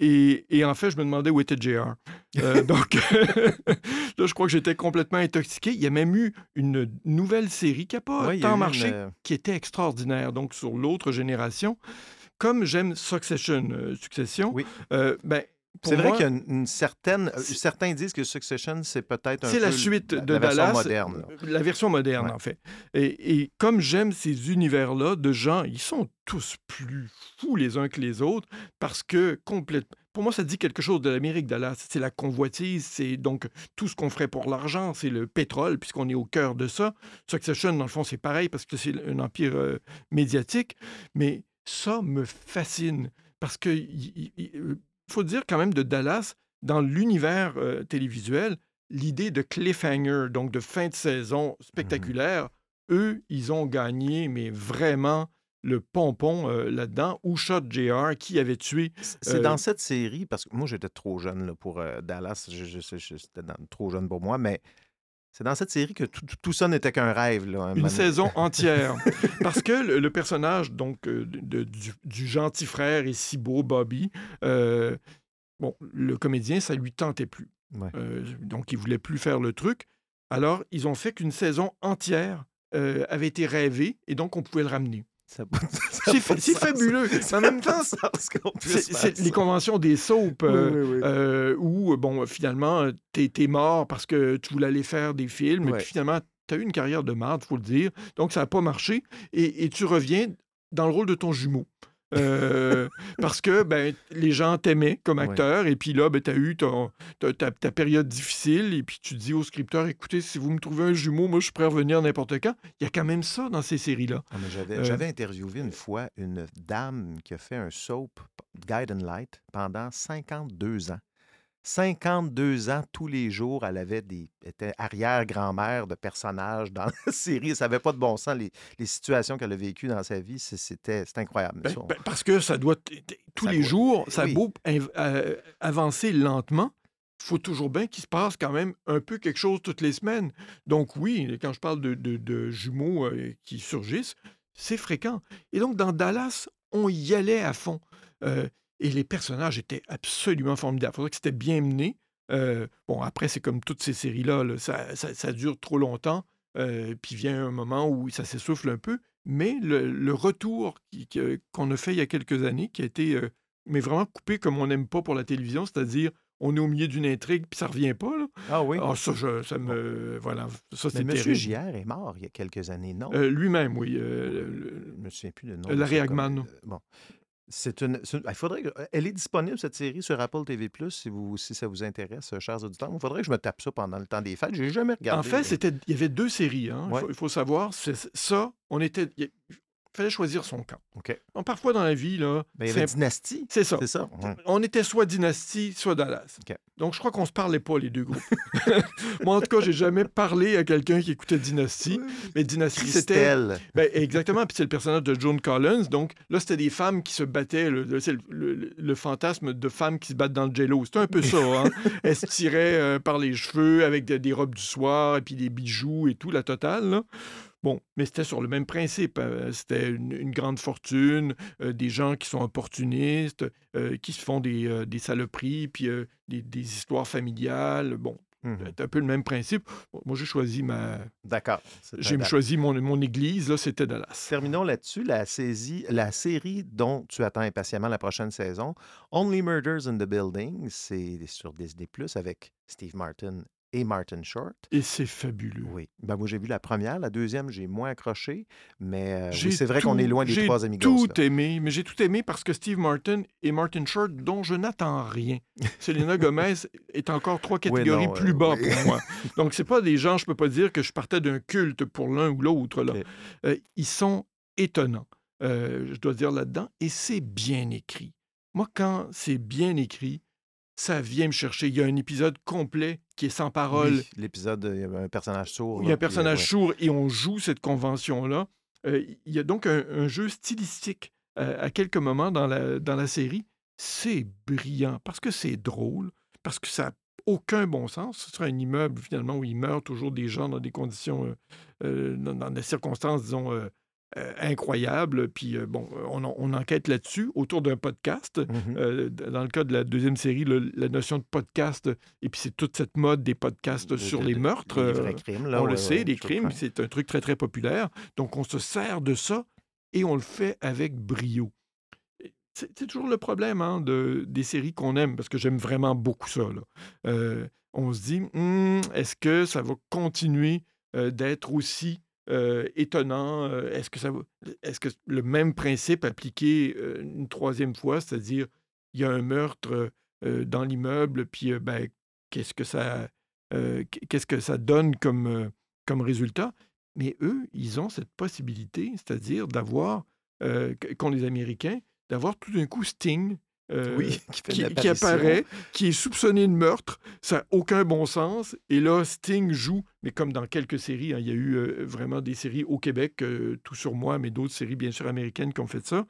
Et, et en fait, je me demandais où était JR. Euh, donc, là, je crois que j'étais complètement intoxiqué. Il y a même eu une nouvelle série qui n'a pas Ouais, tant marché, une, euh, qui était extraordinaire, donc sur l'autre génération. Comme j'aime Succession, euh, Succession, Oui. ben, C'est vrai qu'il y a une, une certaine. euh, Certains disent que Succession, c'est peut-être un C'est la suite de la version Dallas. moderne. là. La version moderne, Ouais. en fait. Et, et comme j'aime ces univers-là de gens, ils sont tous plus fous les uns que les autres parce que complètement. Pour moi, ça dit quelque chose de l'Amérique, Dallas. C'est la convoitise, c'est donc tout ce qu'on ferait pour l'argent, c'est le pétrole, puisqu'on est au cœur de ça. Succession, dans le fond, c'est pareil parce que c'est un empire euh, médiatique. Mais ça me fascine parce que il faut dire quand même de Dallas, dans l'univers euh, télévisuel, l'idée de cliffhanger, donc de fin de saison spectaculaire, eux, ils ont gagné, mais vraiment le pompon euh, là-dedans. Ou Shot JR, qui avait tué. C'est Euh, dans cette série, parce que moi, j'étais trop jeune là, pour euh, Dallas. Je, je- je- je- C'était trop jeune pour moi, mais c'est dans cette série que tout, ça n'était qu'un rêve. Là, Une saison entière. Parce que le, le personnage donc, euh, de- de- du, du gentil frère est si beau, Bobby. euh, bon, le comédien, ça lui tentait plus. Ouais. Euh, donc, il voulait plus faire le truc. Alors, ils ont fait qu'une saison entière euh, avait été rêvée et donc on pouvait le ramener. Ça C'est fabuleux. En même temps, c'est les conventions des soaps euh, oui, oui. euh, où, bon, finalement, t'es es mort parce que tu voulais aller faire des films, et puis finalement, tu as eu une carrière de marde, faut le dire. Donc, ça n'a pas marché. Et, et tu reviens dans le rôle de ton jumeau. Euh, parce que ben, les gens t'aimaient comme Ouais. acteur, et puis là, ben, tu as eu ton- ta, ta- ta période difficile, et puis tu dis au scripteur écoutez, si vous me trouvez un jumeau, moi, je suis prêt à revenir n'importe quand. Il y a quand même ça dans ces séries-là. Ah, J'avais Euh, j'avais interviewé une fois une dame qui a fait un soap Guide and Light pendant 52 ans. 52 ans, tous les jours, elle avait des était arrière-grand-mère de personnages dans la série. Ça n'avait pas de bon sens, les, les situations qu'elle a vécues dans sa vie. C'était incroyable. Ben, ben, parce que ça doit. tous Ça les jours, ça a oui. beau euh, avancer lentement, il faut toujours bien qu'il se passe quand même un peu quelque chose toutes les semaines. Donc oui, quand je parle de, de- de jumeaux euh, qui surgissent, c'est fréquent. Et donc dans Dallas, on y allait à fond. Euh, et les personnages étaient absolument formidables. Il faudrait que c'était bien mené. Euh, bon, après, c'est comme toutes ces séries-là, là, ça, ça- ça dure trop longtemps, euh, puis vient un moment où ça s'essouffle un peu. Mais le, le retour qu'on a fait il y a quelques années, qui a été euh, mais vraiment coupé comme on n'aime pas pour la télévision, c'est-à-dire on est au milieu d'une intrigue puis ça revient pas. Là. Ah oui. Ah, ça, je- ça me. Voilà, ça c'est M. terrible. Gière est mort il y a quelques années, non? Euh, Lui-même, oui. euh, le- Je me souviens plus le nom. Larry Hagman. comme- Bon. C'est une, une- Il faudrait que- Elle est disponible, cette série, sur Apple TV, si, vous, si ça vous intéresse, euh, chers auditeurs. Il faudrait que je me tape ça pendant le temps des fêtes. J'ai jamais regardé. En fait, c'était, il y avait deux séries. hein. Il, Ouais. faut, il faut savoir, c'est, ça, on était. Il fallait choisir son camp. Parfois dans la vie, là, Ben, il y avait Dynasty. c'est ça. On était soit Dynasty, soit Dallas. Donc, je crois qu'on se parlait pas, les deux groupes. Moi, en tout cas, j'ai jamais parlé à quelqu'un qui écoutait Dynasty. Mais Dynasty, c'était. Ben, exactement. Puis c'est le personnage de Joan Collins. Donc là, c'était des femmes qui se battaient. le- le- C'est le, le- le fantasme de femmes qui se battent dans le jello. C'était un peu ça. Hein? Elles se tiraient euh, par les cheveux avec de- des robes du soir et puis des bijoux et tout, la totale. là. Bon, mais c'était sur le même principe. euh, C'était une, une grande fortune, euh, des gens qui sont opportunistes, euh, qui se font des, euh, des saloperies, puis euh, des, des histoires familiales. Bon, Mhm. c'est un peu le même principe. Bon, moi, j'ai choisi ma... D'accord. J'ai choisi mon, mon église, là, c'était Dallas. Terminons là-dessus. La, saisie, la série dont tu attends impatiemment la prochaine saison, Only Murders in the Building, c'est sur Disney Plus avec Steve Martin et Martin Short. Et c'est fabuleux. Oui. Ben, moi, j'ai vu la première. La deuxième, j'ai moins accroché. Mais euh, oui, J'ai c'est vrai qu'on tout- est loin des j'ai trois amigos. tout là. aimé, mais j'ai tout aimé parce que Steve Martin et Martin Short, dont je n'attends rien. Selena Gomez est encore trois catégories non, plus euh, bas oui. pour moi. Donc, c'est pas des gens, je peux pas dire que je partais d'un culte pour l'un ou l'autre. là. Euh, ils sont étonnants, je dois dire là-dedans, et c'est bien écrit. Moi, quand c'est bien écrit, ça vient me chercher. Il y a un épisode complet qui est sans parole. Oui, L'épisode, il y avait un personnage sourd. Il y a un euh, personnage sourd et on joue cette convention-là. Euh, il y a donc un, un jeu stylistique euh, à quelques moments dans la, dans la série. C'est brillant parce que c'est drôle, parce que ça n'a aucun bon sens. Ce sera un immeuble, finalement, où il meurt toujours des gens dans des conditions, euh, dans, dans des circonstances, disons, euh, euh, incroyables. Puis, euh, bon, on, en- on enquête là-dessus autour d'un podcast. Mhm. Euh, d- dans le cas de la deuxième série, le- la notion de podcast, et puis c'est toute cette mode des podcasts De- sur de- les meurtres. euh, vrais crimes, là, on ouais, le sait, ouais, les crimes, c'est un truc très, très populaire. Donc, on se sert de ça et on le fait avec brio. C'est toujours le problème hein, de, des séries qu'on aime, parce que j'aime vraiment beaucoup ça. là. Euh, on se dit, Hmm, est-ce que ça va continuer euh, d'être aussi euh, étonnant? Euh, Est-ce que, le même principe appliqué euh, une troisième fois, c'est-à-dire, il y a un meurtre dans l'immeuble, puis ben, qu'est-ce que ça qu'est-ce que ça donne comme, comme résultat? Mais eux, ils ont cette possibilité, c'est-à-dire d'avoir, qu- qu'ont les Américains, d'avoir tout d'un coup Sting. Euh, Oui, qui fait qui, apparaît, qui est soupçonné de meurtre, ça n'a aucun bon sens. Et là, Sting joue, mais comme dans quelques séries, hein, il y a eu euh, vraiment des séries au Québec, euh, tout sur moi, mais d'autres séries bien sûr américaines qui ont fait ça,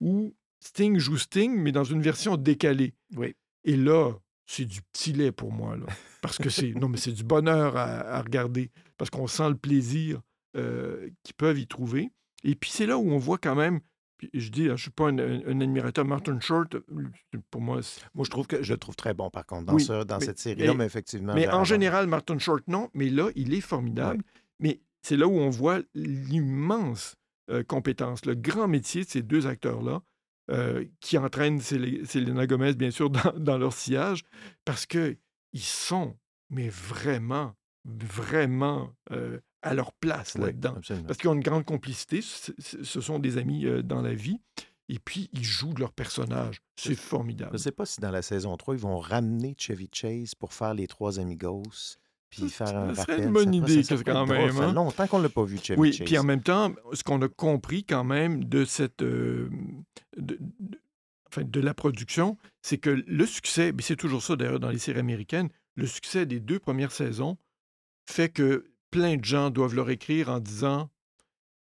où Sting joue Sting, mais dans une version décalée. Oui. Et là, c'est du petit lait pour moi, là. Parce que c'est. Non, mais c'est du bonheur à, à regarder. Parce qu'on sent le plaisir euh, qu'ils peuvent y trouver. Et puis c'est là où on voit quand même. Puis je dis, hein, je ne suis pas un, un- un admirateur. Martin Short, pour moi, Moi, je trouve que je le trouve très bon, par contre, dans, Oui, ça, dans mais- cette série-là, mais- mais effectivement. Mais en général, Martin Short, non. Mais là, il est formidable. Mais c'est là où on voit l'immense euh, compétence, le grand métier de ces deux acteurs-là, euh, qui entraînent Selena Gomez, bien sûr, dans, dans leur sillage, parce que ils sont, mais vraiment, vraiment euh, à leur place Oui, là-dedans. absolument. Parce qu'ils ont une grande complicité, ce sont des amis euh, dans la vie, et puis ils jouent leur personnage. C'est Je formidable. ne sais pas si dans la saison 3, ils vont ramener Chevy Chase pour faire les trois amigos, puis faire un ça serait une bonne Ça idée, ça quand drôle. même, Ça fait hein. longtemps qu'on ne l'a pas vu, Chevy Oui, Chase. puis en même temps, ce qu'on a compris quand même de cette euh, de, de- enfin, de la production, c'est que le succès, mais c'est toujours ça d'ailleurs dans les séries américaines, le succès des deux premières saisons fait que plein de gens doivent leur écrire en disant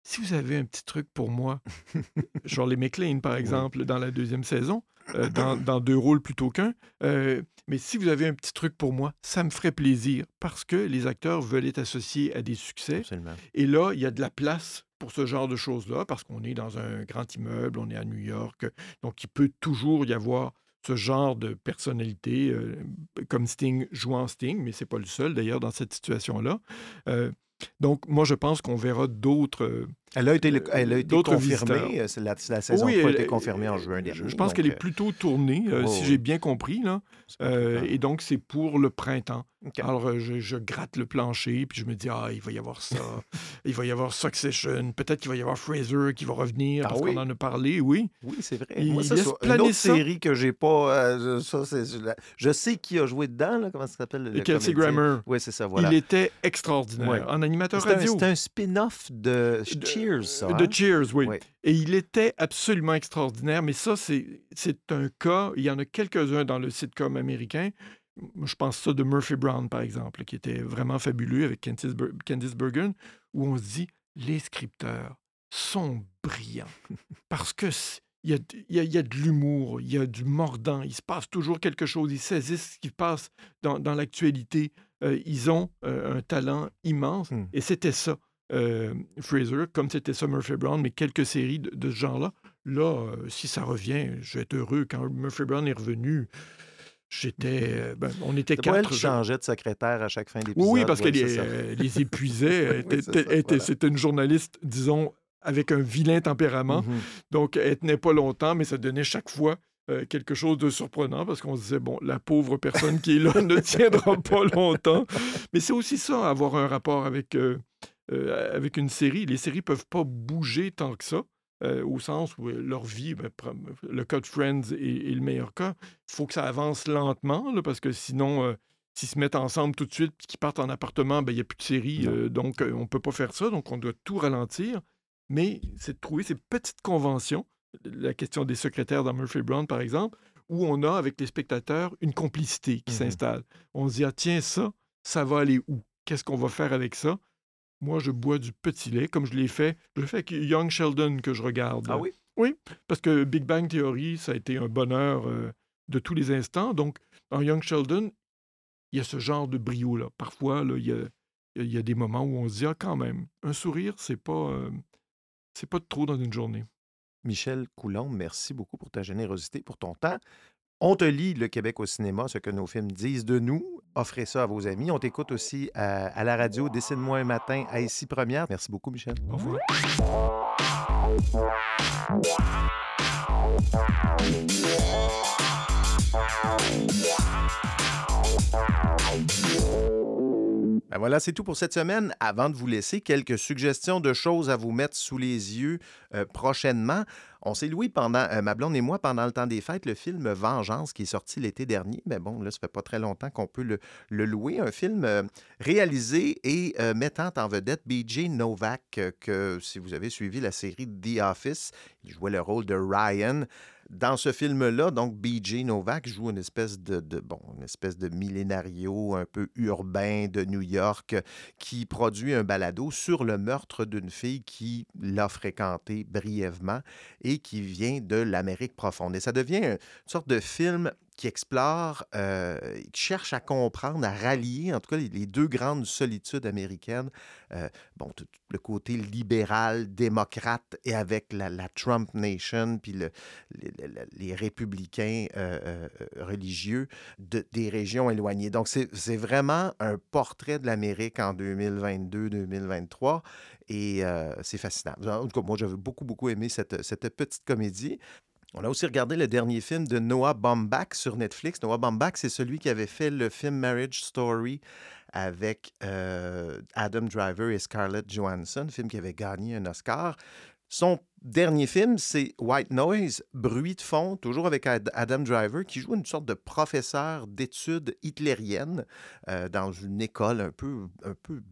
si vous avez un petit truc pour moi, Shirley MacLaine par exemple dans la deuxième saison, euh, dans, dans deux rôles plutôt qu'un. Euh, mais si vous avez un petit truc pour moi, ça me ferait plaisir parce que les acteurs veulent être associés à des succès. Absolument. Et là, il y a de la place pour ce genre de choses-là parce qu'on est dans un grand immeuble, on est à New York. Donc, il peut toujours y avoir ce genre de personnalité, euh, comme Sting jouant Sting, mais c'est pas le seul d'ailleurs dans cette situation-là. Euh, donc, moi, je pense qu'on verra d'autres. Euh, Elle a été, elle a été D'autres confirmée. euh, c'est La, la saison Oui, 3 a été confirmée en juin dernier. je pense donc, qu'elle est euh, plutôt tournée, euh, oh, si j'ai bien compris. Là. Euh, et donc, c'est pour le printemps. Alors, euh, je, je gratte le plancher, puis je me dis, ah, il va y avoir ça, il va y avoir Succession, peut-être qu'il va y avoir Fraser qui va revenir, Ah parce oui? qu'on en a parlé, oui. Oui, c'est vrai. Il Moi, ça, laisse une autre ça. série que j'ai pas. euh, ça, la- je sais qui a joué dedans. Là, comment ça s'appelle? le Et Kelsey? Grammer, Oui, c'est ça, voilà. il était extraordinaire. Ouais. En animateur radio. c'est un spin-off de De- Cheers, ça. De hein? Cheers, oui. Oui. Et il était absolument extraordinaire. Mais ça, c'est un cas. Il y en a quelques-uns dans le sitcom américain. Je pense ça de Murphy Brown, par exemple, qui était vraiment fabuleux avec Candice, Ber- Candice Bergen, où on se dit les scripteurs sont brillants. Parce que il y a, il y a- il y a de l'humour, il y a du mordant, il se passe toujours quelque chose, ils saisissent ce qui passe dans, dans l'actualité. Euh, ils ont euh, un talent immense. Hmm. Et c'était ça, Fraser, comme c'était ça Murphy Brown, mais quelques séries de, de ce genre-là. Là, euh, si ça revient, je vais être heureux. Quand Murphy Brown est revenu, j'étais. euh, ben, on était elle quatre. je- changeait de secrétaire à chaque fin d'épisode. oui, oui, parce ouais, qu'elle les, euh, épuisait. Elle Oui, elle voilà. C'était une journaliste, disons, avec un vilain tempérament. Mhm. Donc, elle tenait pas longtemps, mais ça donnait chaque fois euh, quelque chose de surprenant parce qu'on se disait, bon, la pauvre personne qui est là ne tiendra pas longtemps. Mais c'est aussi ça, avoir un rapport avec, euh, euh, avec une série. Les séries peuvent pas bouger tant que ça. euh, au sens où euh, leur vie, ben, le cas de Friends est, est le meilleur cas. Il faut que ça avance lentement, là, parce que sinon, euh, s'ils se mettent ensemble tout de suite puis qu'ils partent en appartement, ben, il n'y a plus de série. Euh, donc, on ne peut pas faire ça. Donc, on doit tout ralentir. Mais c'est de trouver ces petites conventions, la question des secrétaires dans Murphy Brown, par exemple, où on a avec les spectateurs une complicité qui Mhm. s'installe. On se dit, ah, tiens, ça, ça va aller où? Qu'est-ce qu'on va faire avec ça? Moi, je bois du petit lait, comme je l'ai fait. Je le fais avec Young Sheldon que je regarde. Ah oui? Parce que Big Bang Theory, ça a été un bonheur euh, de tous les instants. Donc, dans Young Sheldon, il y a ce genre de brio-là. Parfois, là, il, y a, il y a des moments où on se dit, ah, quand même, un sourire, c'est pas, euh, c'est pas de trop dans une journée. Michel Coulombe, merci beaucoup pour ta générosité, pour ton temps. On te lit Le Québec au cinéma, ce que nos films disent de nous. Offrez ça à vos amis. On t'écoute aussi à, la radio Dessine-moi un matin à Ici Première. Merci beaucoup, Michel. Au revoir. Ben voilà, c'est tout pour cette semaine. Avant de vous laisser, quelques suggestions de choses à vous mettre sous les yeux euh, prochainement. On s'est loué pendant, euh, ma blonde et moi, pendant le temps des fêtes, le film Vengeance qui est sorti l'été dernier. Mais bon, là, ça fait pas très longtemps qu'on peut le, louer. Un film euh, réalisé et mettant en vedette BJ Novak, que si vous avez suivi la série The Office, il jouait le rôle de Ryan. Dans ce film-là, donc BJ Novak joue une espèce de, une espèce de millénario un peu urbain de New York qui produit un balado sur le meurtre d'une fille qui l'a fréquenté brièvement et qui vient de l'Amérique profonde. Et ça devient une sorte de film qui explore, euh, qui cherche à comprendre, à rallier, en tout cas, les, deux grandes solitudes américaines. Euh, bon, le côté libéral, démocrate, et avec la, Trump Nation, puis le- les, républicains euh, religieux de- des régions éloignées. Donc, c'est vraiment un portrait de l'Amérique en 2022-2023 et c'est fascinant. En tout cas, moi, j'avais beaucoup, beaucoup aimé cette petite comédie. On a aussi regardé le dernier film de Noah Baumbach sur Netflix. Noah Baumbach, c'est celui qui avait fait le film Marriage Story avec euh, Adam Driver et Scarlett Johansson, film qui avait gagné un Oscar. Son dernier film, c'est White Noise, bruit de fond, toujours avec Ad- Adam Driver, qui joue une sorte de professeur d'études hitlériennes euh, dans une école un peu, un peu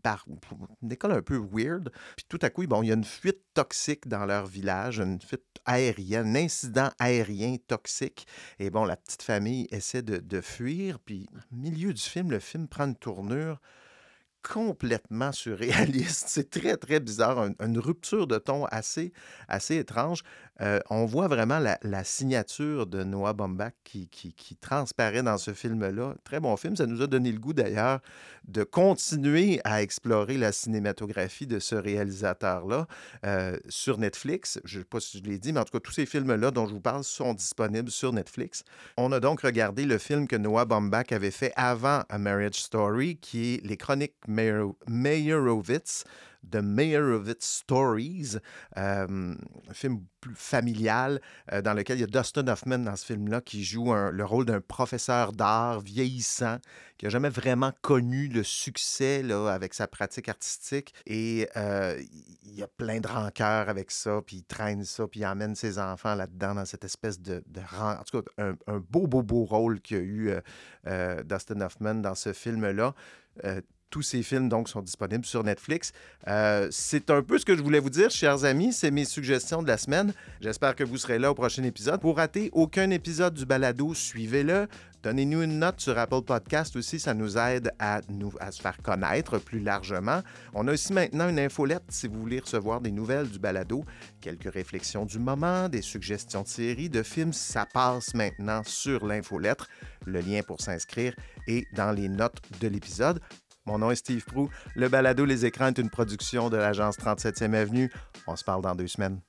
une école un peu weird. Puis tout à coup, bon, il y a une fuite toxique dans leur village, une fuite aérienne, un incident aérien toxique. Et bon, la petite famille essaie de, de fuir. Puis au milieu du film, le film prend une tournure complètement surréaliste. C'est très, très bizarre. Un- une rupture de ton assez, assez étrange. Euh, on voit vraiment la, signature de Noah Baumbach qui, qui, qui transparaît dans ce film-là. Très bon film. Ça nous a donné le goût, d'ailleurs, de continuer à explorer la cinématographie de ce réalisateur-là euh, sur Netflix. Je ne sais pas si je l'ai dit, mais en tout cas, tous ces films-là dont je vous parle sont disponibles sur Netflix. On a donc regardé le film que Noah Baumbach avait fait avant A Marriage Story, qui est Les Chroniques Meyer- Meyerowitz, The Meyerowitz Stories, euh, un film plus familial euh, dans lequel il y a Dustin Hoffman dans ce film-là qui joue le rôle d'un professeur d'art vieillissant qui n'a jamais vraiment connu le succès là, avec sa pratique artistique. Et euh, il y a plein de rancœur avec ça, puis il traîne ça, puis il emmène ses enfants là-dedans dans cette espèce de... de En tout cas, un, beau, beau, beau rôle qu'a eu euh, Dustin Hoffman dans ce film-là. Tous ces films, donc, sont disponibles sur Netflix. Euh, c'est un peu ce que je voulais vous dire, chers amis. C'est mes suggestions de la semaine. J'espère que vous serez là au prochain épisode. Pour rater aucun épisode du balado, suivez-le. Donnez-nous une note sur Apple Podcast aussi. Ça nous aide à, nous, à se faire connaître plus largement. On a aussi maintenant une infolette si vous voulez recevoir des nouvelles du balado, quelques réflexions du moment, des suggestions de séries, de films. Ça passe maintenant sur l'infolettre. Le lien pour s'inscrire est dans les notes de l'épisode. Mon nom est Steve Prou. Le balado Les Écrans est une production de l'agence 37e Avenue. On se parle dans deux semaines.